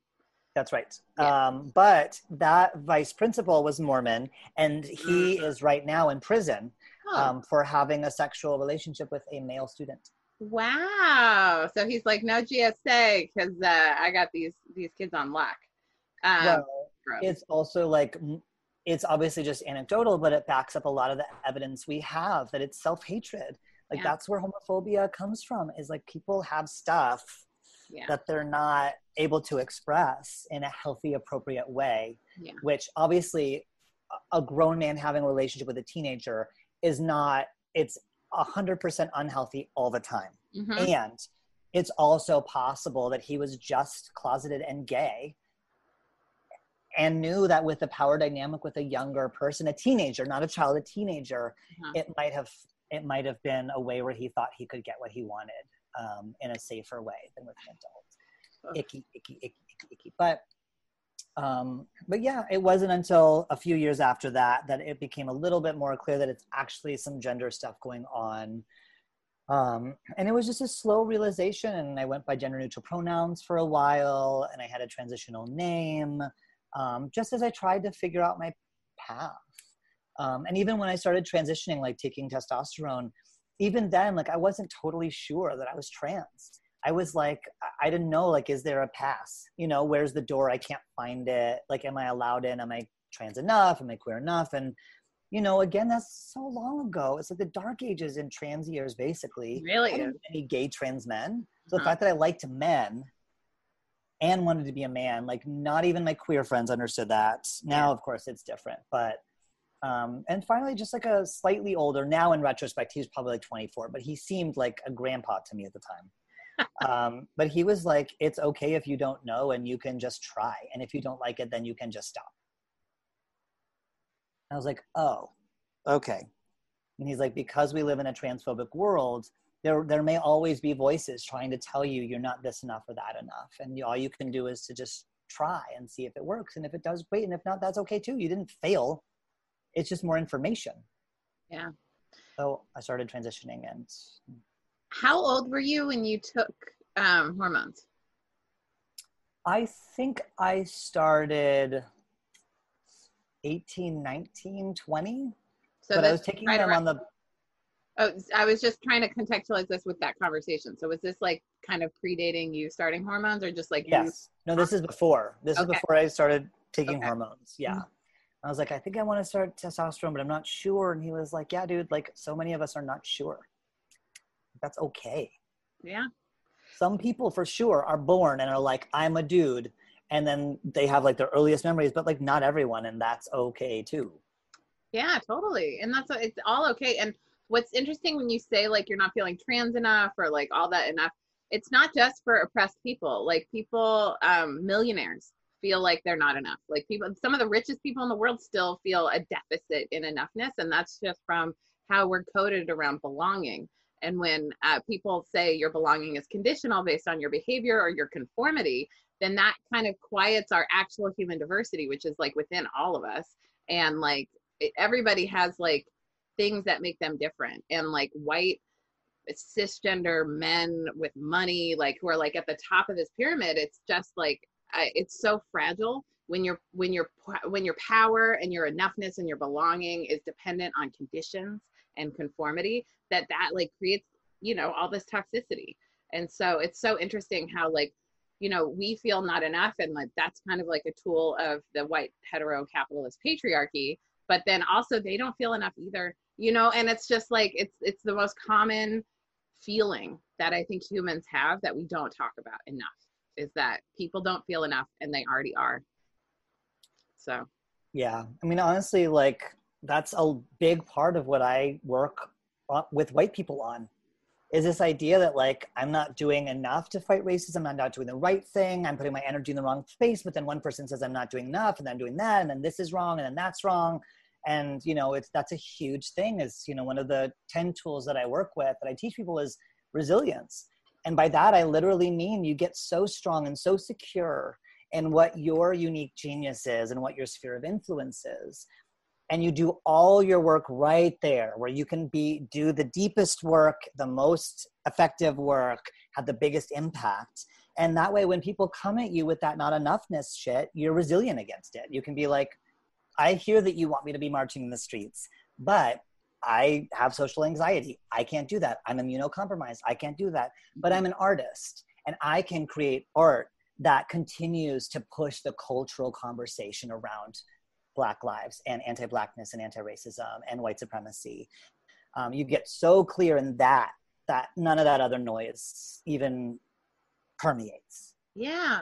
That's right. Yeah. Um, but that vice principal was Mormon, and he Mm. is right now in prison Oh, um, for having a sexual relationship with a male student. wow. So he's like, no GSA because uh, I got these these kids on lock. Um, well, gross. it's also like it's obviously just anecdotal, but it backs up a lot of the evidence we have that it's self hatred. Like Yeah. that's where homophobia comes from. Is like people have stuff yeah. that they're not able to express in a healthy, appropriate way. Yeah. Which obviously, a- grown man having a relationship with a teenager is not. It's a hundred percent unhealthy all the time, Mhm. and it's also possible that he was just closeted and gay and knew that with the power dynamic with a younger person a teenager not a child a teenager Uh-huh. it might have it might have been a way where he thought he could get what he wanted um, in a safer way than with an adult. Icky icky icky icky icky. But um, but yeah it wasn't until a few years after that that it became a little bit more clear that it's actually some gender stuff going on. Um, and it was just a slow realization and i went by gender neutral pronouns for a while and i had a transitional name um, just as i tried to figure out my path um, and even when i started transitioning like taking testosterone even then like i wasn't totally sure that i was trans i was like I- didn't know like is there a pass you know where's the door i can't find it like am i allowed in am i trans enough am i queer enough and you know, again, that's so long ago. It's like the dark ages in trans years, basically. Really? Any gay trans men. So the Uh-huh. fact that I liked men and wanted to be a man, like not even my queer friends understood that. Now, of course, it's different. But um, and finally, just like a slightly older. Now, in retrospect, he was probably like 24, but he seemed like a grandpa to me at the time. um, but he was like, "It's okay if you don't know, and you can just try. And if you don't like it, then you can just stop." I was like, "Oh, okay." And he's like, "Because we live in a transphobic world, there there may always be voices trying to tell you you're not this enough or that enough, and all you can do is to just try and see if it works. And if it does, great. And if not, that's okay too. You didn't fail. It's just more information." Yeah. So I started transitioning, and How old were you when you took um, hormones? I think I started 18, 19, 20. So but I was taking right them around- on the Oh, I was just trying to contextualize this with that conversation. So was this like kind of predating you starting hormones, or just like you? yes. No, this is before. This is before I started taking Okay. hormones. Yeah. Mhm. I was like, I think I want to start testosterone, but I'm not sure. And he was like, Yeah, dude. Like, so many of us are not sure. That's okay. Yeah. Some people, for sure, are born and are like, I'm a dude, and then they have like their earliest memories, but like not everyone, and that's okay too. Yeah, totally. And that's it's all okay. And what's interesting when you say like you're not feeling trans enough or like all that enough, it's not just for oppressed people. Like people, um, millionaires feel like they're not enough. Like people, some of the richest people in the world still feel a deficit in enoughness, and that's just from how we're coded around belonging. And when uh, people say your belonging is conditional based on your behavior or your conformity, then that kind of quiets our actual human diversity, which is like within all of us. And like everybody has like things that make them different. And like white cisgender men with money, like who are like at the top of this pyramid, it's just like it's so fragile. When your when your when your power and your enoughness and your belonging is dependent on conditions and conformity that that like creates you know all this toxicity. And so it's so interesting how like you know we feel not enough and like that's kind of like a tool of the white hetero capitalist patriarchy but then also they don't feel enough either you know and it's just like it's it's the most common feeling that i think humans have that we don't talk about enough is that people don't feel enough and they already are so Yeah. I mean, honestly, like that's a big part of what I work with white people on is this idea that like I'm not doing enough to fight racism. I'm not doing the right thing. I'm putting my energy in the wrong space. But then one person says I'm not doing enough and I'm doing that. And then this is wrong. And then that's wrong. And, you know, it's, that's a huge thing is, you know, one of the 10 tools that I work with that I teach people is resilience. And by that, I literally mean you get so strong and so secure in what your unique genius is and what your sphere of influence is. And you do all your work right there where you can be do the deepest work the most effective work have the biggest impact. And that way when people come at you with that not enoughness shit you're resilient against it. You can be like i hear that you want me to be marching in the streets but i have social anxiety. I can't do that. I'm immunocompromised. I can't do that. But i'm an artist and i can create art that continues to push the cultural conversation around black lives and anti-blackness and anti-racism and white supremacy. Um, you get so clear in that that none of that other noise even permeates. Yeah.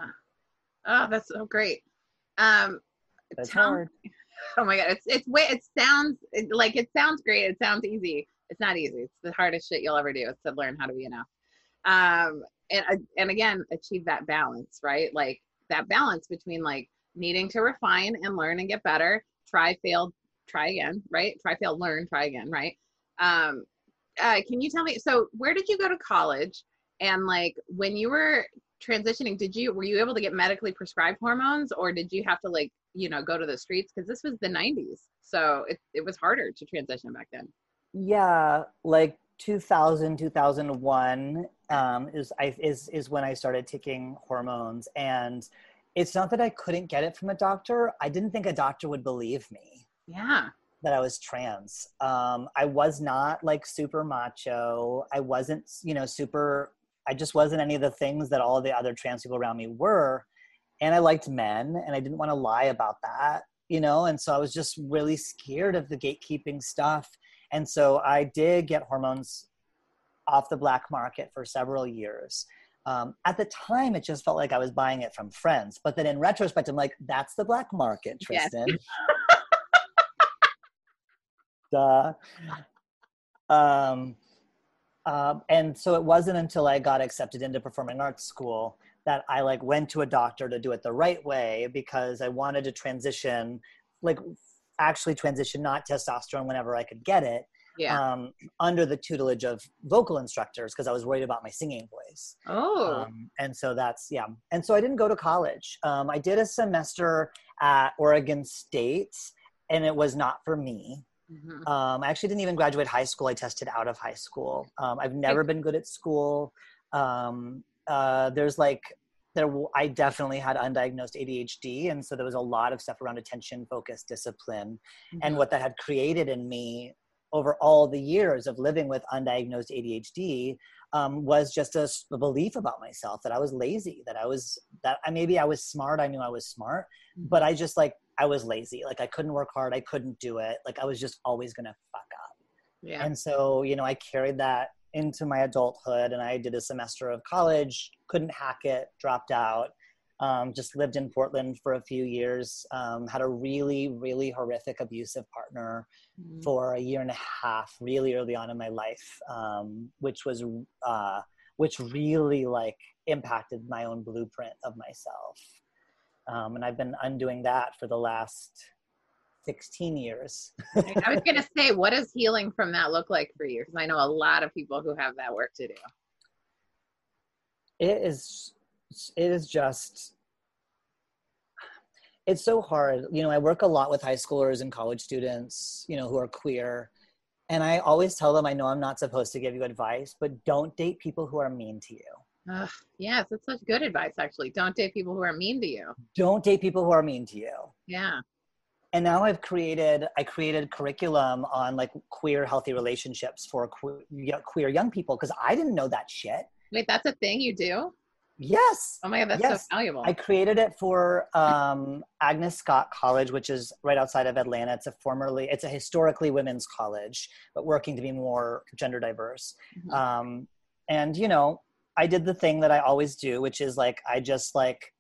Oh that's so great. Um it's tell- hard oh my god it's it's way it sounds like it sounds great it sounds easy. It's not easy it's the hardest shit you'll ever do is to learn how to be enough. Um and uh, and again achieve that balance right? Like that balance between like needing to refine and learn and get better try fail try again right? Try fail learn try again right? Um uh, can you tell me so where did you go to college? And like when you were transitioning did you were you able to get medically prescribed hormones or did you have to like you know go to the streets because this was the 90s so it, it was harder to transition back then yeah like 2000 2001 um, is I, is is when I started taking hormones, and it's not that I couldn't get it from a doctor. I didn't think a doctor would believe me yeah that I was trans. Um, I was not like super macho. I wasn't, you know, super. I just wasn't any of the things that all the other trans people around me were, and I liked men, and I didn't want to lie about that. you know and so i was just really scared of the gatekeeping stuff and so i did get hormones off the black market for several years um, at the time it just felt like i was buying it from friends but then in retrospect i'm like that's the black market tristan yes. Duh. Um, um, and so it wasn't until I got accepted into performing arts school that I like went to a doctor to do it the right way because I wanted to transition, like actually transition not testosterone whenever I could get it. Yeah. Um, under the tutelage of vocal instructors because I was worried about my singing voice. Oh. Um, and so that's yeah. And so I didn't go to college. Um, I did a semester at Oregon State, and it was not for me. Mm-hmm. Um, I actually didn't even graduate high school. I tested out of high school. Um, I've never been good at school. Um, uh, there's like there I definitely had undiagnosed ADHD, and so there was a lot of stuff around attention, focus, discipline, mm-hmm. and what that had created in me over all the years of living with undiagnosed ADHD um, was just a, a, belief about myself that I was lazy, that I was that I, maybe I was smart. I knew I was smart, mm-hmm. but I just like I was lazy. Like I couldn't work hard. I couldn't do it. Like I was just always gonna fuck up. Yeah. And so you know I carried that into my adulthood, and I did a semester of college. Couldn't hack it. Dropped out. Um, just lived in Portland for a few years. Um, had a really, really horrific abusive partner mm-hmm. for a year and a half, really early on in my life, um, which was uh, which really like impacted my own blueprint of myself. Um, and I've been undoing that for the last 16 years. I was going to say, what does healing from that look like for you? Because I know a lot of people who have that work to do. It is, it is just, it's so hard. You know, I work a lot with high schoolers and college students, you know, who are queer. And I always tell them, I know I'm not supposed to give you advice, but don't date people who are mean to you. Uh, yes, that's such good advice, actually. Don't date people who are mean to you. Don't date people who are mean to you. Yeah. And now I've created, I created curriculum on like queer healthy relationships for queer, queer young people because I didn't know that shit. Wait, that's a thing you do? Yes. Oh my God, that's yes. so valuable. I created it for um, Agnes Scott College, which is right outside of Atlanta. It's a formerly, it's a historically women's college, but working to be more gender diverse. Mm-hmm. Um, and, you know, I did the thing that I always do, which is like I just like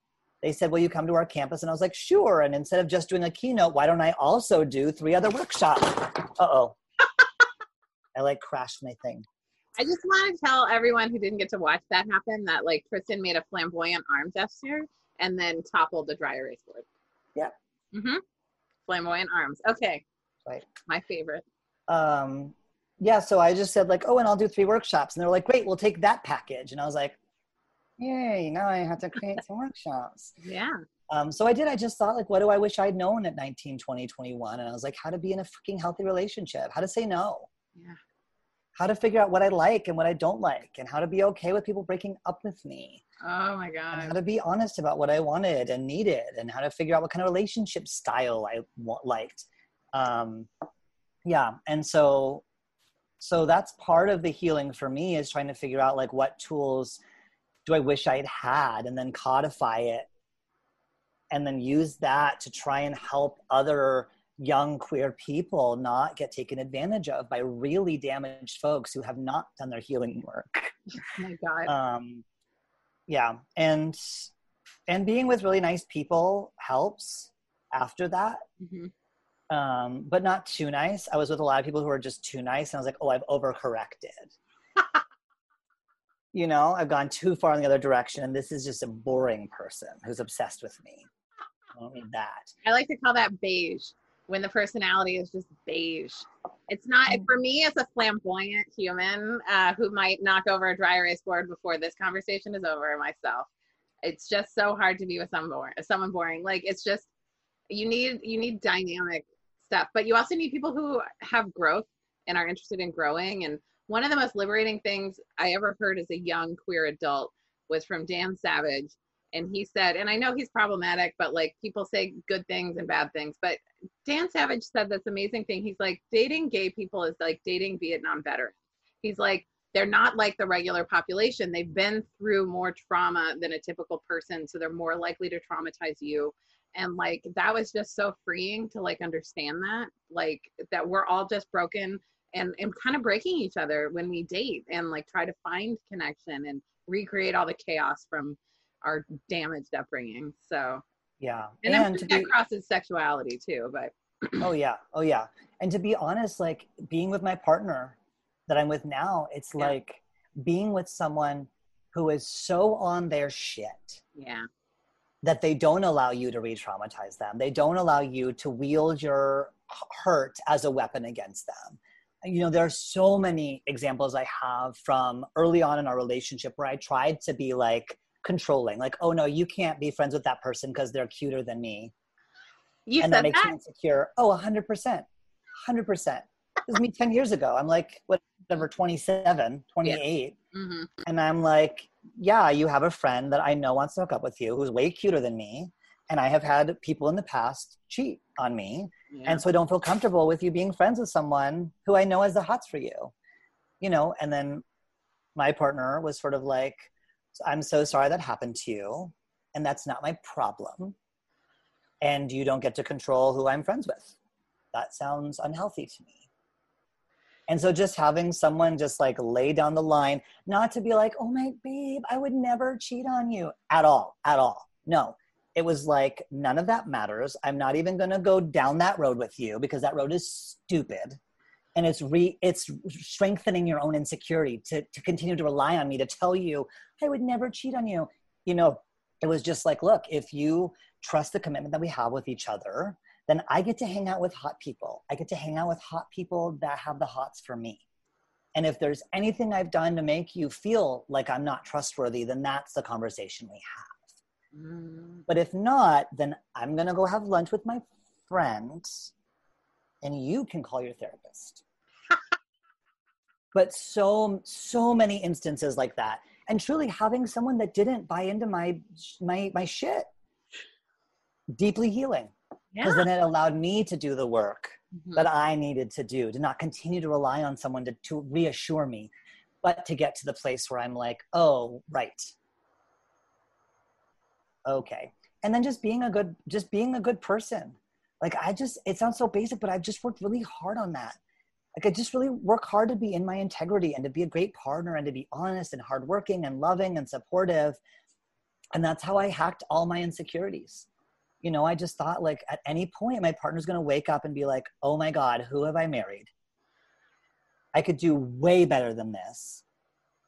they said, "Will you come to our campus?" And I was like, "Sure." And instead of just doing a keynote, why don't I also do three other workshops? Uh oh, I like crashed my thing. I just want to tell everyone who didn't get to watch that happen that like Tristan made a flamboyant arm gesture and then toppled the dry erase board. Yeah. Mm-hmm. Flamboyant arms. Okay. Right. My favorite. Um, yeah, so I just said like, oh, and I'll do three workshops, and they're like, great, we'll take that package, and I was like, yay, now I have to create some workshops. Yeah. Um, so I did. I just thought like, what do I wish I'd known at 19, 20, 21? And I was like, how to be in a freaking healthy relationship, how to say no. Yeah. How to figure out what I like and what I don't like, and how to be okay with people breaking up with me. Oh my God. And how to be honest about what I wanted and needed, and how to figure out what kind of relationship style I liked. Um, yeah. And so so that's part of the healing for me is trying to figure out like what tools do i wish i'd had and then codify it and then use that to try and help other young queer people not get taken advantage of by really damaged folks who have not done their healing work oh my god um yeah and and being with really nice people helps after that mm-hmm um, but not too nice. I was with a lot of people who were just too nice, and I was like, oh, I've overcorrected. You know, I've gone too far in the other direction, and this is just a boring person who's obsessed with me. I don't need that. I like to call that beige when the personality is just beige. It's not mm. for me. It's a flamboyant human uh, who might knock over a dry erase board before this conversation is over. Myself, it's just so hard to be with someone someone boring. Like it's just you need you need dynamic stuff. But you also need people who have growth and are interested in growing. And one of the most liberating things I ever heard as a young queer adult was from Dan Savage. And he said, and I know he's problematic, but like people say good things and bad things. But Dan Savage said this amazing thing. He's like, dating gay people is like dating Vietnam veterans. He's like, they're not like the regular population. They've been through more trauma than a typical person. So they're more likely to traumatize you and like that was just so freeing to like understand that like that we're all just broken and and kind of breaking each other when we date and like try to find connection and recreate all the chaos from our damaged upbringing so. Yeah and, and that be, crosses sexuality too but oh yeah. Oh yeah. And to be honest like being with my partner that i'm with now it's yeah. like being with someone who is so on their shit yeah. that they don't allow you to re-traumatize them. They don't allow you to wield your hurt as a weapon against them you know there are so many examples i have from early on in our relationship where i tried to be like controlling like oh no you can't be friends with that person because they're cuter than me you and that makes that? me insecure oh 100% 100% this is me 10 years ago i'm like whatever 27 28 yeah. mm-hmm. and i'm like yeah you have a friend that i know wants to hook up with you who's way cuter than me and i have had people in the past cheat on me and so i don't feel comfortable with you being friends with someone who i know has the hots for you you know? And then my partner was sort of like i'm so sorry that happened to you and that's not my problem and you don't get to control who i'm friends with. That sounds unhealthy to me. And so just having someone just like lay down the line not to be like oh my babe i would never cheat on you at all at all. No it was like none of that matters. I'm not even going to go down that road with you because that road is stupid. And it's re it's strengthening your own insecurity to to continue to rely on me to tell you i would never cheat on you. You know it was just like look if you trust the commitment that we have with each other then i get to hang out with hot people. I get to hang out with hot people that have the hots for me. And if there's anything i've done to make you feel like i'm not trustworthy then that's the conversation we have Mm. But if not, then I'm going to go have lunch with my friends and you can call your therapist. but so so many instances like that and truly having someone that didn't buy into my my my shit deeply healing because yeah. then it allowed me to do the work mm-hmm. that i needed to do to not continue to rely on someone to, to reassure me but to get to the place where i'm like oh right okay. And then just being a good just being a good person. Like i just it sounds so basic but i've just worked really hard on that. Like i just really work hard to be in my integrity and to be a great partner and to be honest and hardworking and loving and supportive. And that's how i hacked all my insecurities. You know i just thought like at any point my partner's going to wake up and be like oh my god who have i married? I could do way better than this.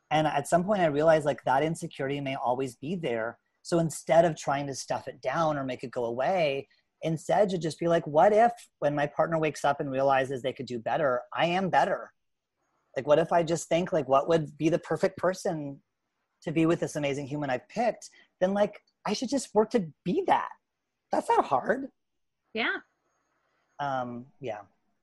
And at some point i realized like that insecurity may always be there so instead of trying to stuff it down or make it go away, instead to just be like, what if when my partner wakes up and realizes they could do better, I am better? Like, what if I just think, like, what would be the perfect person to be with this amazing human I've picked? Then, like, I should just work to be that. That's not hard. Yeah. Um, yeah.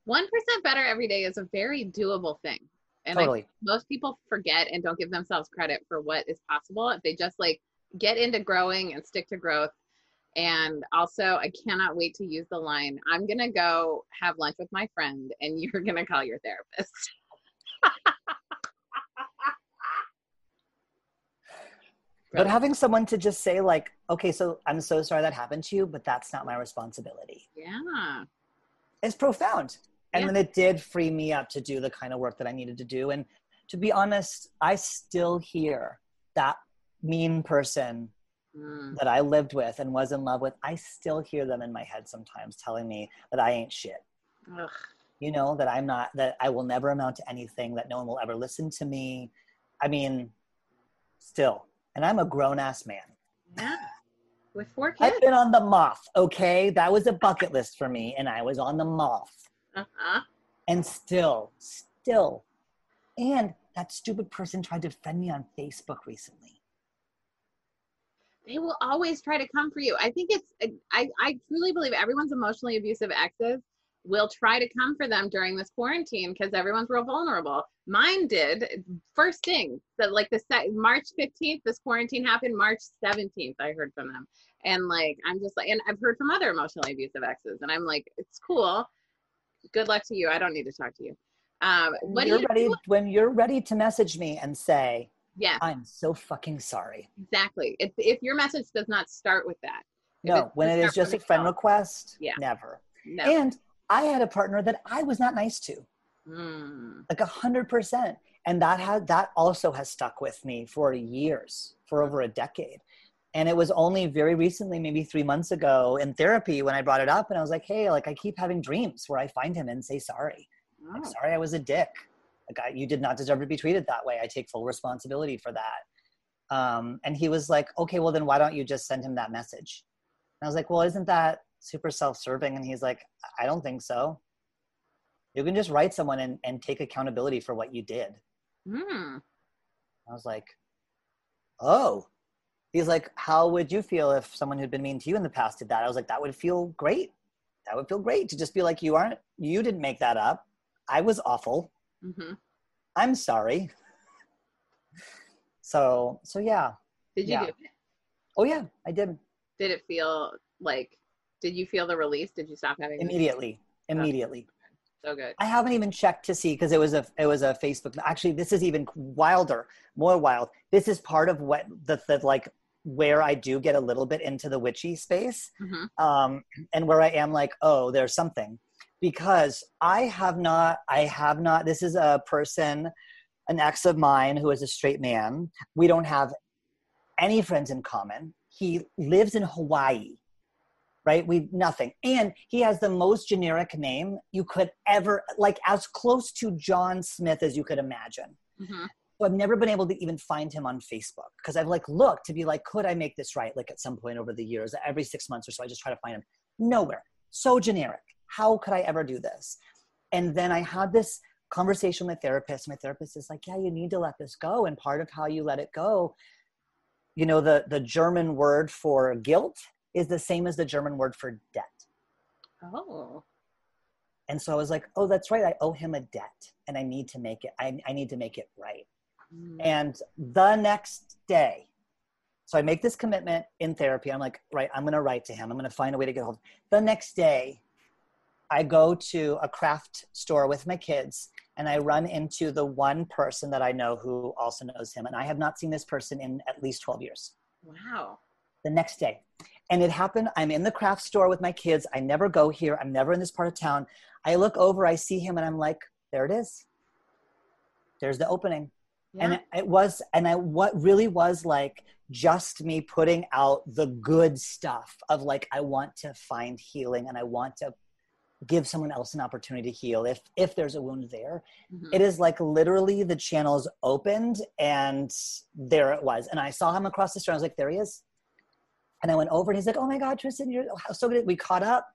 1% better every day is a very doable thing. And totally. I, most people forget and don't give themselves credit for what is possible if they just like get into growing and stick to growth. And also, I cannot wait to use the line I'm going to go have lunch with my friend, and you're going to call your therapist. but having someone to just say, like, okay, so I'm so sorry that happened to you, but that's not my responsibility. Yeah. It's profound. And yeah. then it did free me up to do the kind of work that I needed to do. And to be honest, I still hear that mean person mm. that I lived with and was in love with, I still hear them in my head sometimes telling me that I ain't shit. Ugh. You know, that I'm not, that I will never amount to anything, that no one will ever listen to me. I mean, still. And I'm a grown ass man. Yeah. With four kids. I've been on the moth, okay? That was a bucket list for me, and I was on the moth. Uh-huh. And still, still. And that stupid person tried to defend me on Facebook recently they will always try to come for you. I think it's, I, I truly believe everyone's emotionally abusive exes will try to come for them during this quarantine because everyone's real vulnerable. Mine did first thing that like the set March 15th, this quarantine happened. March 17th, I heard from them. And like, I'm just like, and I've heard from other emotionally abusive exes, and I'm like, it's cool. Good luck to you. I don't need to talk to you. Um, when you're you ready, when you're ready to message me and say, yeah. I'm so fucking sorry. Exactly. If, if your message does not start with that, No, when it is just a friend yourself, request, Yeah. never. No. And I had a partner that I was not nice to, Mm. like a hundred percent. And that had that also has stuck with me for years, for over a decade. And it was only very recently, maybe three months ago in therapy when I brought it up and I was like, hey, like I keep having dreams where I find him and say sorry. Oh. sorry, I was a dick. Like, I, you did not deserve to be treated that way. I take full responsibility for that. Um, and he was like, okay, well, then why don't you just send him that message? And I was like, well, isn't that super self serving? And he's like, I don't think so. You can just write someone and, and take accountability for what you did. Mm. I was like, oh. He's like, how would you feel if someone who'd been mean to you in the past did that? I was like, that would feel great. That would feel great to just be like, you aren't, you didn't make that up. I was awful. Hmm I'm sorry. So, so yeah. Did you Yeah. do it? Oh yeah, I did Did it feel like? Did you feel the release? Did you stop having? immediately. Immediately. So good. I haven't even checked to see because it was a it was a Facebook. Actually, this is even wilder, more wild. This is part of what the, the like where I do get a little bit into the witchy space, hmm um, and where I am like, oh, there's something, because I have not, I have not. This is a person, an ex of mine who is a straight man. We don't have any friends in common. He lives in Hawaii right? We nothing. And he has the most generic name you could ever like as close to John Smith as you could imagine. hmm So I've never been able to even find him on Facebook because I've like looked to be like, could I make this right? Like at some point over the years, every six months or so, I just try to find him. Nowhere. So generic. How could I ever do this? And then I had this conversation with my therapist. My therapist is like, yeah, you need to let this go. And part of how you let it go, you know, the the German word for guilt is the same as the German word for debt. Oh. And so I was like, oh, that's right. I owe him a debt and I need to make it, I, I need to make it right. Mm. And the next day, so I make this commitment in therapy. I'm like, right, I'm going to write to him. I'm going to find a way to get hold. The next day, I go to a craft store with my kids and I run into the one person that I know who also knows him. And I have not seen this person in at least 12 years. Wow. The next day. And it happened. I'm in the craft store with my kids. I never go here. I'm never in this part of town. I look over, I see him, and I'm like, there it is. There's the opening Yeah. and it, it was and i what really was like just me putting out the good stuff of like i want to find healing and i want to give someone else an opportunity to heal if if there's a wound there Mhm. it is like literally the channels opened and there it was and i saw him across the street i was like there he is and i went over and he's like oh my god tristan you're so good we caught up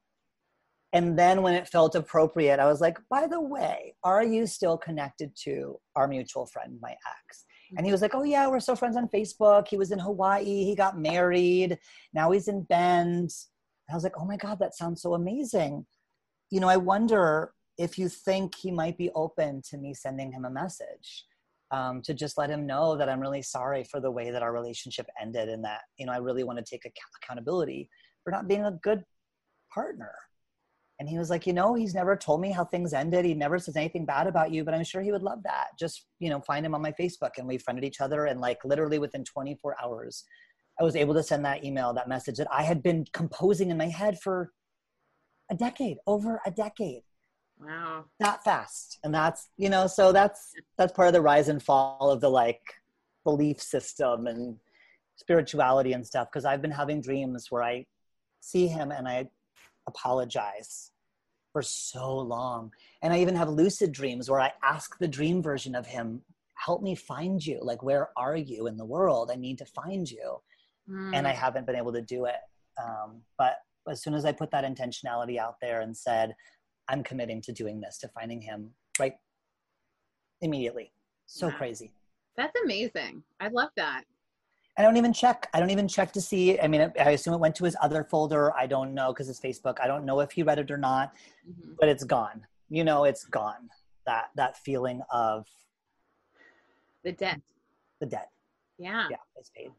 and then when it felt appropriate, I was like, by the way, are you still connected to our mutual friend, my ex? And he was like, oh, yeah, we're still friends on Facebook. He was in Hawaii. He got married. Now he's in Bend. And I was like, oh my God, that sounds so amazing. You know, I wonder if you think he might be open to me sending him a message um, to just let him know that I'm really sorry for the way that our relationship ended and that, you know, I really want to take ac- accountability for not being a good partner. And he was like, you know, he's never told me how things ended. He never says anything bad about you, but I'm sure he would love that. Just, you know, find him on my Facebook. And we friended each other. And like literally within 24 hours, I was able to send that email, that message that I had been composing in my head for a decade, over a decade, Wow. that fast. And that's, you know, so that's, that's part of the rise and fall of the like belief system and spirituality and stuff. Cause I've been having dreams where I see him and I apologize for so long. And I even have lucid dreams where I ask the dream version of him, help me find you. Like, where are you in the world? I need to find you. And I Mm. haven't been able to do it. Um, but as soon as I put that intentionality out there and said, I'm committing to doing this, to finding him, right? Immediately. So Wow. crazy. That's amazing. I love that. I don't even check. I don't even check to see. I mean, I assume it went to his other folder. I don't know because it's Facebook. I don't know if he read it or not, Mhm. but it's gone. You know, it's gone. That that feeling of The debt. the debt. Yeah. Yeah, it's paid.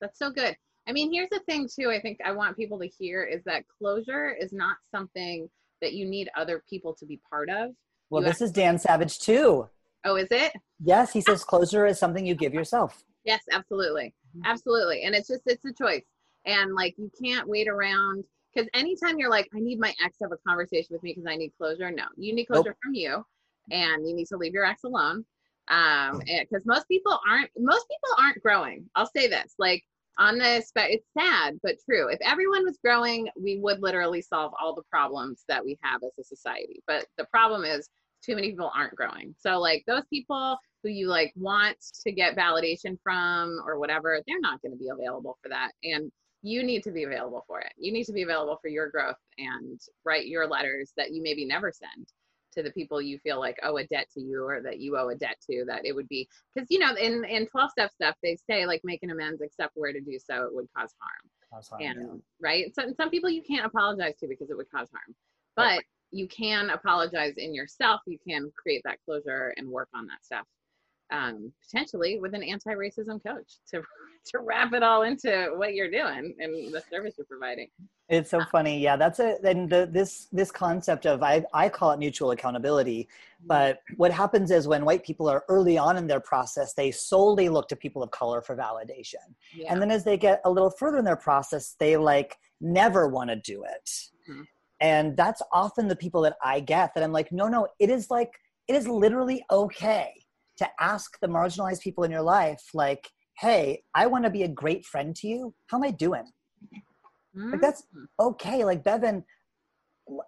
That's so good. I mean, here's the thing too. I think I want people to hear is that closure is not something that you need other people to be part of. Well, You this is Dan Savage too. Oh, is it? Yes, he says closure is something you give yourself. Yes, absolutely. Mhm. Absolutely. And it's just it's a choice. And like you can't wait around because anytime you're like, I need my ex to have a conversation with me because I need closure. No, you need closure nope. from you, and you need to leave your ex alone. Um, because most people aren't most people aren't growing. I'll say this, like on this, but it's sad but true. If everyone was growing, we would literally solve all the problems that we have as a society. But the problem is too many people aren't growing. So like those people who you like want to get validation from or whatever, they're not going to be available for that. And you need to be available for it. You need to be available for your growth and write your letters that you maybe never send to the people you feel like owe a debt to you or that you owe a debt to that it would be because you know in in 12 step stuff they say like make an amends except where to do so it would cause harm, cause harm and yeah. right so some people you can't apologize to because it would cause harm but right. you can apologize in yourself you can create that closure and work on that stuff um, potentially with an anti-racism coach to to wrap it all into what you're doing and the service you're providing. It's so funny. Yeah, that's a then the, this this concept of I I call it mutual accountability. Mm-hmm. But what happens is when white people are early on in their process, they solely look to people of color for validation. Yeah. And then as they get a little further in their process, they like never want to do it. Mm-hmm. And that's often the people that I get that I'm like, no, no, it is like it is literally okay to ask the marginalized people in your life, like, hey, I want to be a great friend to you. How am I doing? Mm-hmm. Like, that's mm. okay. Like, Bevan,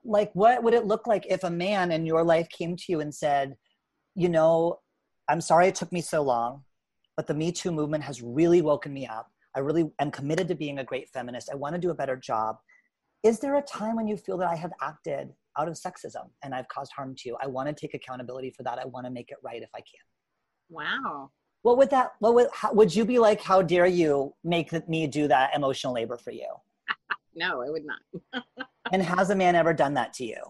like, what would it look like if a man in your life came to you and said, you know, I'm sorry it took me so long, but the Me Too movement has really woken me up. I really am committed to being a great feminist. I want to do a better job. Is there a time when you feel that I have acted out of sexism and I've caused harm to you? I want to take accountability for that. I want to make it right if I can. Wow. What would that? What would? How, would you be like? How dare you make me do that emotional labor for you? no, I would not. and has a man ever done that to you?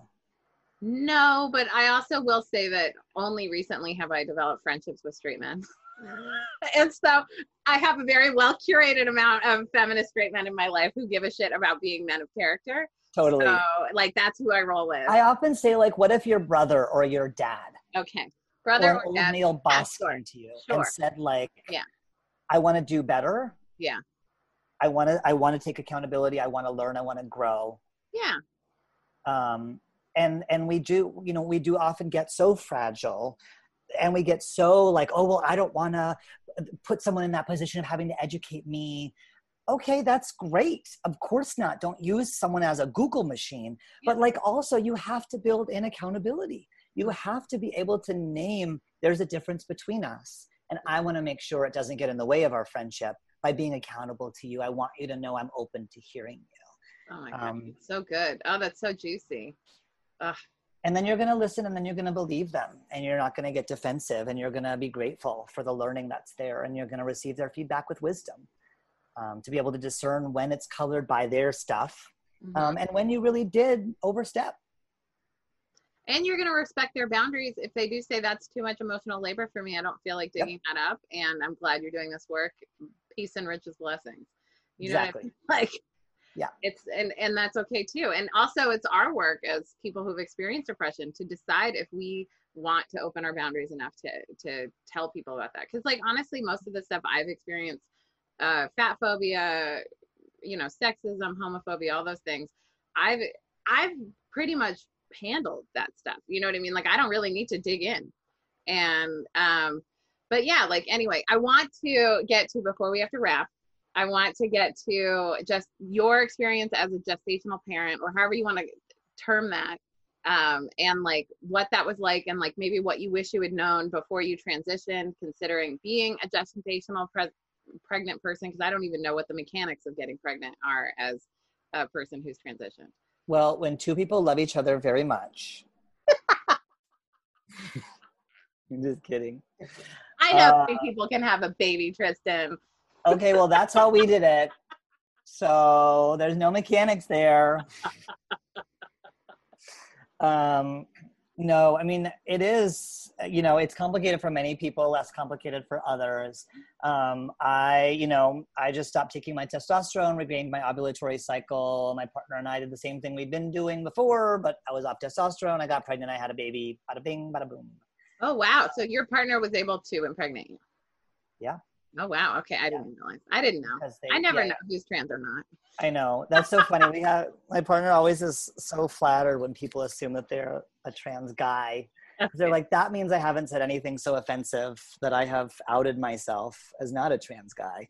No, but I also will say that only recently have I developed friendships with straight men. and so I have a very well curated amount of feminist straight men in my life who give a shit about being men of character. Totally. So, like, that's who I roll with. I often say, like, what if your brother or your dad? Okay brother or, or old boss came to you sure. and said like yeah. I want to do better. Yeah. I want to i want to take accountability. I want to learn. I want to grow. Yeah. Um and and we do you know we do often get so fragile and we get so like oh well i don't want to put someone in that position of having to educate me. Okay that's great. Of course not. Don't use someone as a google machine. But like also you have to build in accountability you have to be able to name there's a difference between us and i want to make sure it doesn't get in the way of our friendship by being accountable to you. I want you to know i'm open to hearing you. Oh my god um, so good. Oh that's so juicy. Ugh. and then you're going to listen and then you're going to believe them and you're not going to get defensive and you're going to be grateful for the learning that's there and you're going to receive their feedback with wisdom um, to be able to discern when it's colored by their stuff mm-hmm. um, and when you really did overstep and you're going to respect their boundaries if they do say that's too much emotional labor for me i don't feel like digging yep. that up and i'm glad you're doing this work peace and riches blessings you exactly. know I mean? like yeah it's and and that's okay too and also it's our work as people who've experienced depression to decide if we want to open our boundaries enough to to tell people about that because like honestly most of the stuff i've experienced uh fat phobia you know sexism homophobia all those things i've i've pretty much handled that stuff. You know what I mean? Like I don't really need to dig in. And um but yeah, like anyway, I want to get to before we have to wrap. I want to get to just your experience as a gestational parent or however you want to term that. Um, and like what that was like and like maybe what you wish you had known before you transitioned considering being a gestational pre- pregnant person because i don't even know what the mechanics of getting pregnant are as a person who's transitioned well, when two people love each other very much. I'm just kidding. I know uh, people can have a baby, Tristan. okay, well, that's how we did it. So there's no mechanics there. Um, no, I mean, it is, you know, it's complicated for many people, less complicated for others. Um, I, you know, I just stopped taking my testosterone, regained my ovulatory cycle. My partner and I did the same thing we'd been doing before, but I was off testosterone. I got pregnant. I had a baby. Bada bing, bada boom. Oh, wow. So your partner was able to impregnate you? Yeah. Oh wow. Okay, I didn't realize. I didn't know. They, I never yeah, know who's trans or not. I know. That's so funny. We have my partner always is so flattered when people assume that they're a trans guy. They're like, that means I haven't said anything so offensive that I have outed myself as not a trans guy.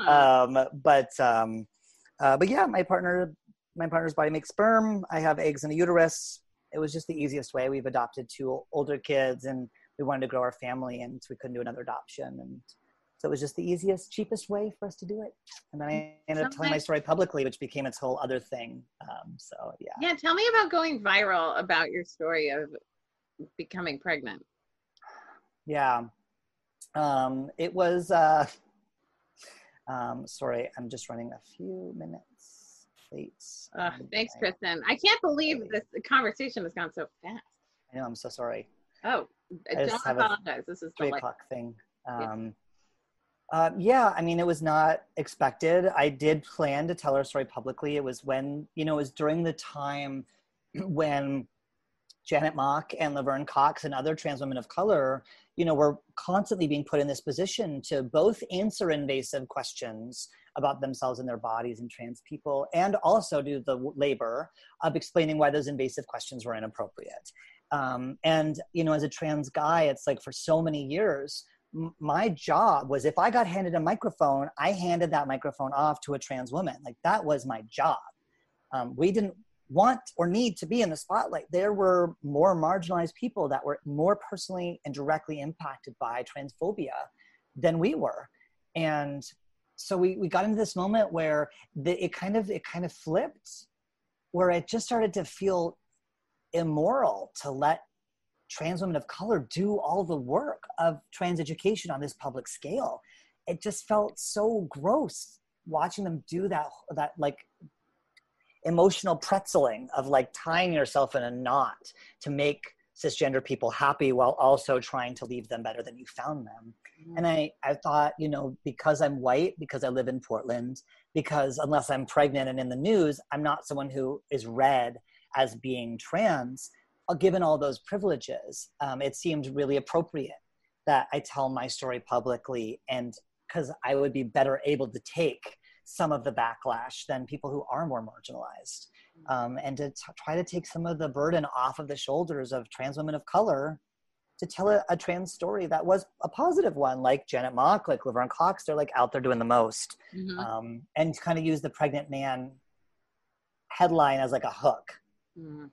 Ah. Um, but um, uh, but yeah, my partner, my partner's body makes sperm. I have eggs in the uterus. It was just the easiest way. We've adopted two older kids, and we wanted to grow our family, and so we couldn't do another adoption. And so it was just the easiest, cheapest way for us to do it. And then I ended up telling my story publicly, which became its whole other thing. Um, so yeah. yeah, tell me about going viral about your story of becoming pregnant. Yeah. Um, it was, uh, um, sorry, I'm just running a few minutes late. Um, thanks, I- Kristen. I can't believe this conversation has gone so fast. I know, I'm so sorry. Oh, I don't apologize. This is Three o'clock thing. Yeah. Uh, yeah, I mean, it was not expected. I did plan to tell our story publicly. It was when, you know, it was during the time when Janet Mock and Laverne Cox and other trans women of color, you know, were constantly being put in this position to both answer invasive questions about themselves and their bodies and trans people, and also do the labor of explaining why those invasive questions were inappropriate. Um, and, you know, as a trans guy, it's like for so many years, my job was if I got handed a microphone, I handed that microphone off to a trans woman. Like that was my job. Um, we didn't want or need to be in the spotlight. There were more marginalized people that were more personally and directly impacted by transphobia than we were. And so we, we got into this moment where the, it kind of it kind of flipped where it just started to feel immoral to let trans women of color do all the work of trans education on this public scale. It just felt so gross watching them do that that like emotional pretzeling of like tying yourself in a knot to make cisgender people happy while also trying to leave them better than you found them. And I, I thought, you know, because I'm white, because I live in Portland, because unless I'm pregnant and in the news, I'm not someone who is read as being trans. Uh, given all those privileges, um, it seemed really appropriate that I tell my story publicly and because I would be better able to take some of the backlash than people who are more marginalized. Um, and to t- try to take some of the burden off of the shoulders of trans women of color to tell a, a trans story that was a positive one, like Janet Mock, like Laverne Cox, they're like out there doing the most. Mhm. Um, and kind of use the pregnant man headline as like a hook Mhm.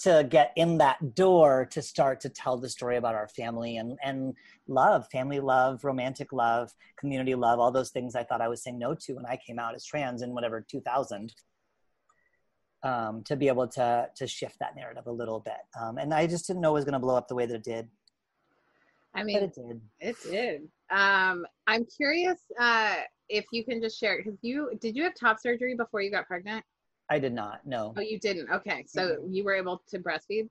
To get in that door to start to tell the story about our family and, and love, family love, romantic love, community love, all those things I thought I was saying no to when I came out as trans in whatever 2000. Um, to be able to to shift that narrative a little bit, um, and I just didn't know it was going to blow up the way that it did, I but mean, it did. it did. Um, I'm curious uh, if you can just share because you did you have top surgery before you got pregnant? I did not. No, Oh, you didn't. Okay, so you were able to breastfeed.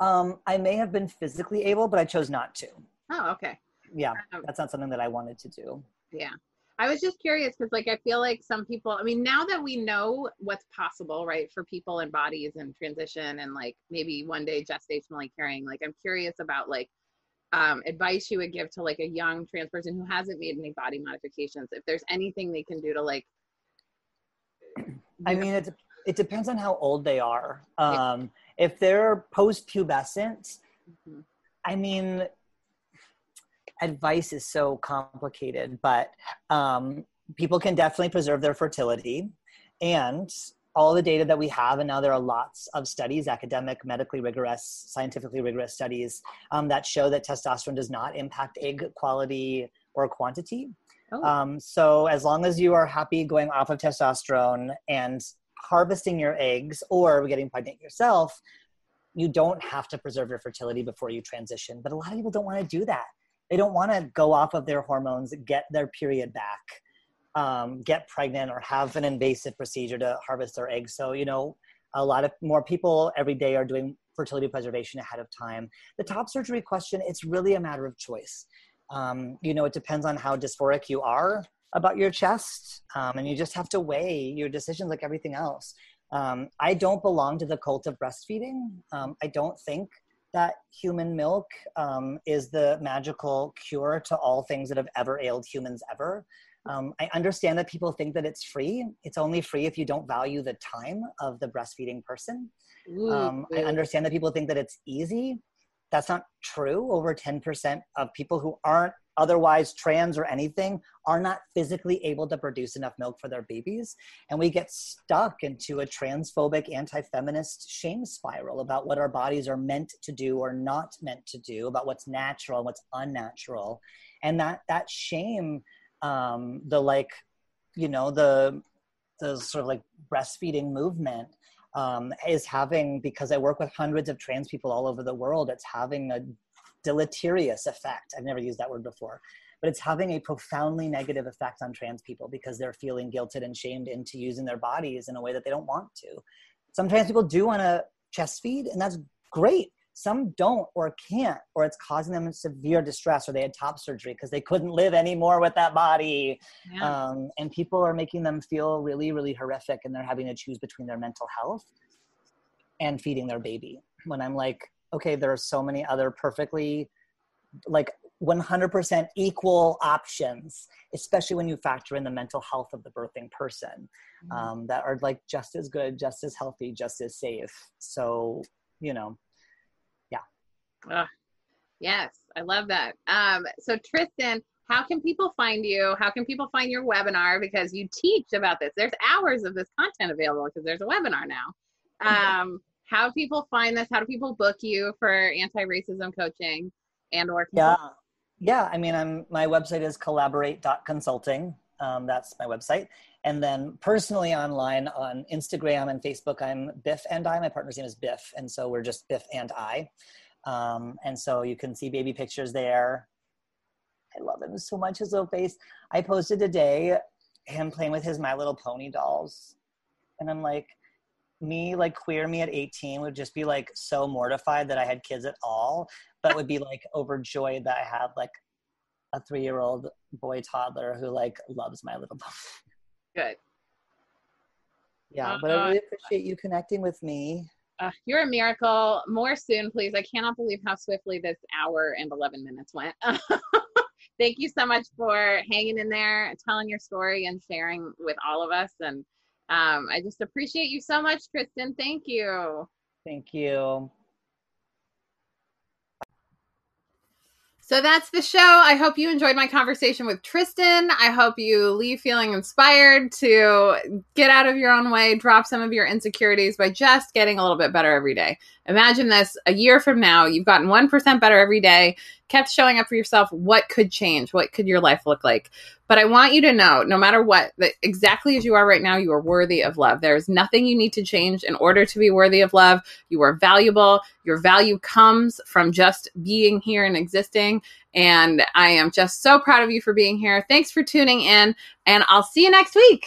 um, I may have been physically able, but I chose not to. Oh, okay. Yeah, Um, that's not something that I wanted to do. Yeah. I was just curious because, like, I feel like some people, I mean, now that we know what's possible, right, for people and bodies and transition and, like, maybe one day gestationally carrying, like, I'm curious about, like, um, advice you would give to, like, a young trans person who hasn't made any body modifications. If there's anything they can do to, like, I mean, it, it depends on how old they are. Yeah. Um, if they're post pubescent, Mhm. I mean, advice is so complicated, but um, people can definitely preserve their fertility. And all the data that we have, and now there are lots of studies, academic, medically rigorous, scientifically rigorous studies um, that show that testosterone does not impact egg quality or quantity. Oh. Um, so as long as you are happy going off of testosterone and harvesting your eggs or getting pregnant yourself, you don't have to preserve your fertility before you transition. But a lot of people don't want to do that. They don't want to go off of their hormones, get their period back, um, get pregnant, or have an invasive procedure to harvest their eggs. So, you know, a lot of more people every day are doing fertility preservation ahead of time. The top surgery question, it's really a matter of choice. Um, you know, it depends on how dysphoric you are about your chest, um, and you just have to weigh your decisions like everything else. Um, I don't belong to the cult of breastfeeding. Um, I don't think that human milk um, is the magical cure to all things that have ever ailed humans ever. Um, I understand that people think that it's free. It's only free if you don't value the time of the breastfeeding person. Um, I understand that people think that it's easy. That's not true. Over 10% of people who aren't otherwise trans or anything are not physically able to produce enough milk for their babies and we get stuck into a transphobic anti-feminist shame spiral about what our bodies are meant to do or not meant to do about what's natural and what's unnatural and that that shame um the like you know the the sort of like breastfeeding movement um, is having because i work with hundreds of trans people all over the world it's having a deleterious effect. I've never used that word before, but it's having a profoundly negative effect on trans people because they're feeling guilted and shamed into using their bodies in a way that they don't want to. Some trans people do want to chest feed, and that's great. Some don't or can't, or it's causing them severe distress, or they had top surgery because they couldn't live anymore with that body. Yeah. Um, and people are making them feel really, really horrific, and they're having to choose between their mental health and feeding their baby. When I'm like, okay, there are so many other perfectly like 100% equal options, especially when you factor in the mental health of the birthing person, mm-hmm. um, that are like just as good, just as healthy, just as safe. So, you know. Uh, yes, I love that. Um, so, Trystan, how can people find you? How can people find your webinar? Because you teach about this. There's hours of this content available because there's a webinar now. Um, how do people find this? How do people book you for anti-racism coaching and or yeah yeah i mean i'm my website is collaborate.consulting um, that's my website and then personally online on instagram and facebook i'm biff and i my partner's name is biff and so we're just biff and i um, and so you can see baby pictures there i love him so much his little face i posted today him playing with his my little pony dolls and i'm like me like queer me at 18 would just be like so mortified that I had kids at all, but would be like overjoyed that I had like a three year old boy toddler who like loves my little boy. Good. Yeah, but I uh, really appreciate you connecting with me. Uh, you're a miracle. More soon, please. I cannot believe how swiftly this hour and 11 minutes went. Thank you so much for hanging in there, telling your story, and sharing with all of us. And um, I just appreciate you so much, Kristen. Thank you. Thank you. So that's the show. I hope you enjoyed my conversation with Trystan. I hope you leave feeling inspired to get out of your own way, drop some of your insecurities by just getting a little bit better every day. Imagine this a year from now, you've gotten 1% better every day, kept showing up for yourself. What could change? What could your life look like? But I want you to know, no matter what, that exactly as you are right now, you are worthy of love. There is nothing you need to change in order to be worthy of love. You are valuable. Your value comes from just being here and existing. And I am just so proud of you for being here. Thanks for tuning in, and I'll see you next week.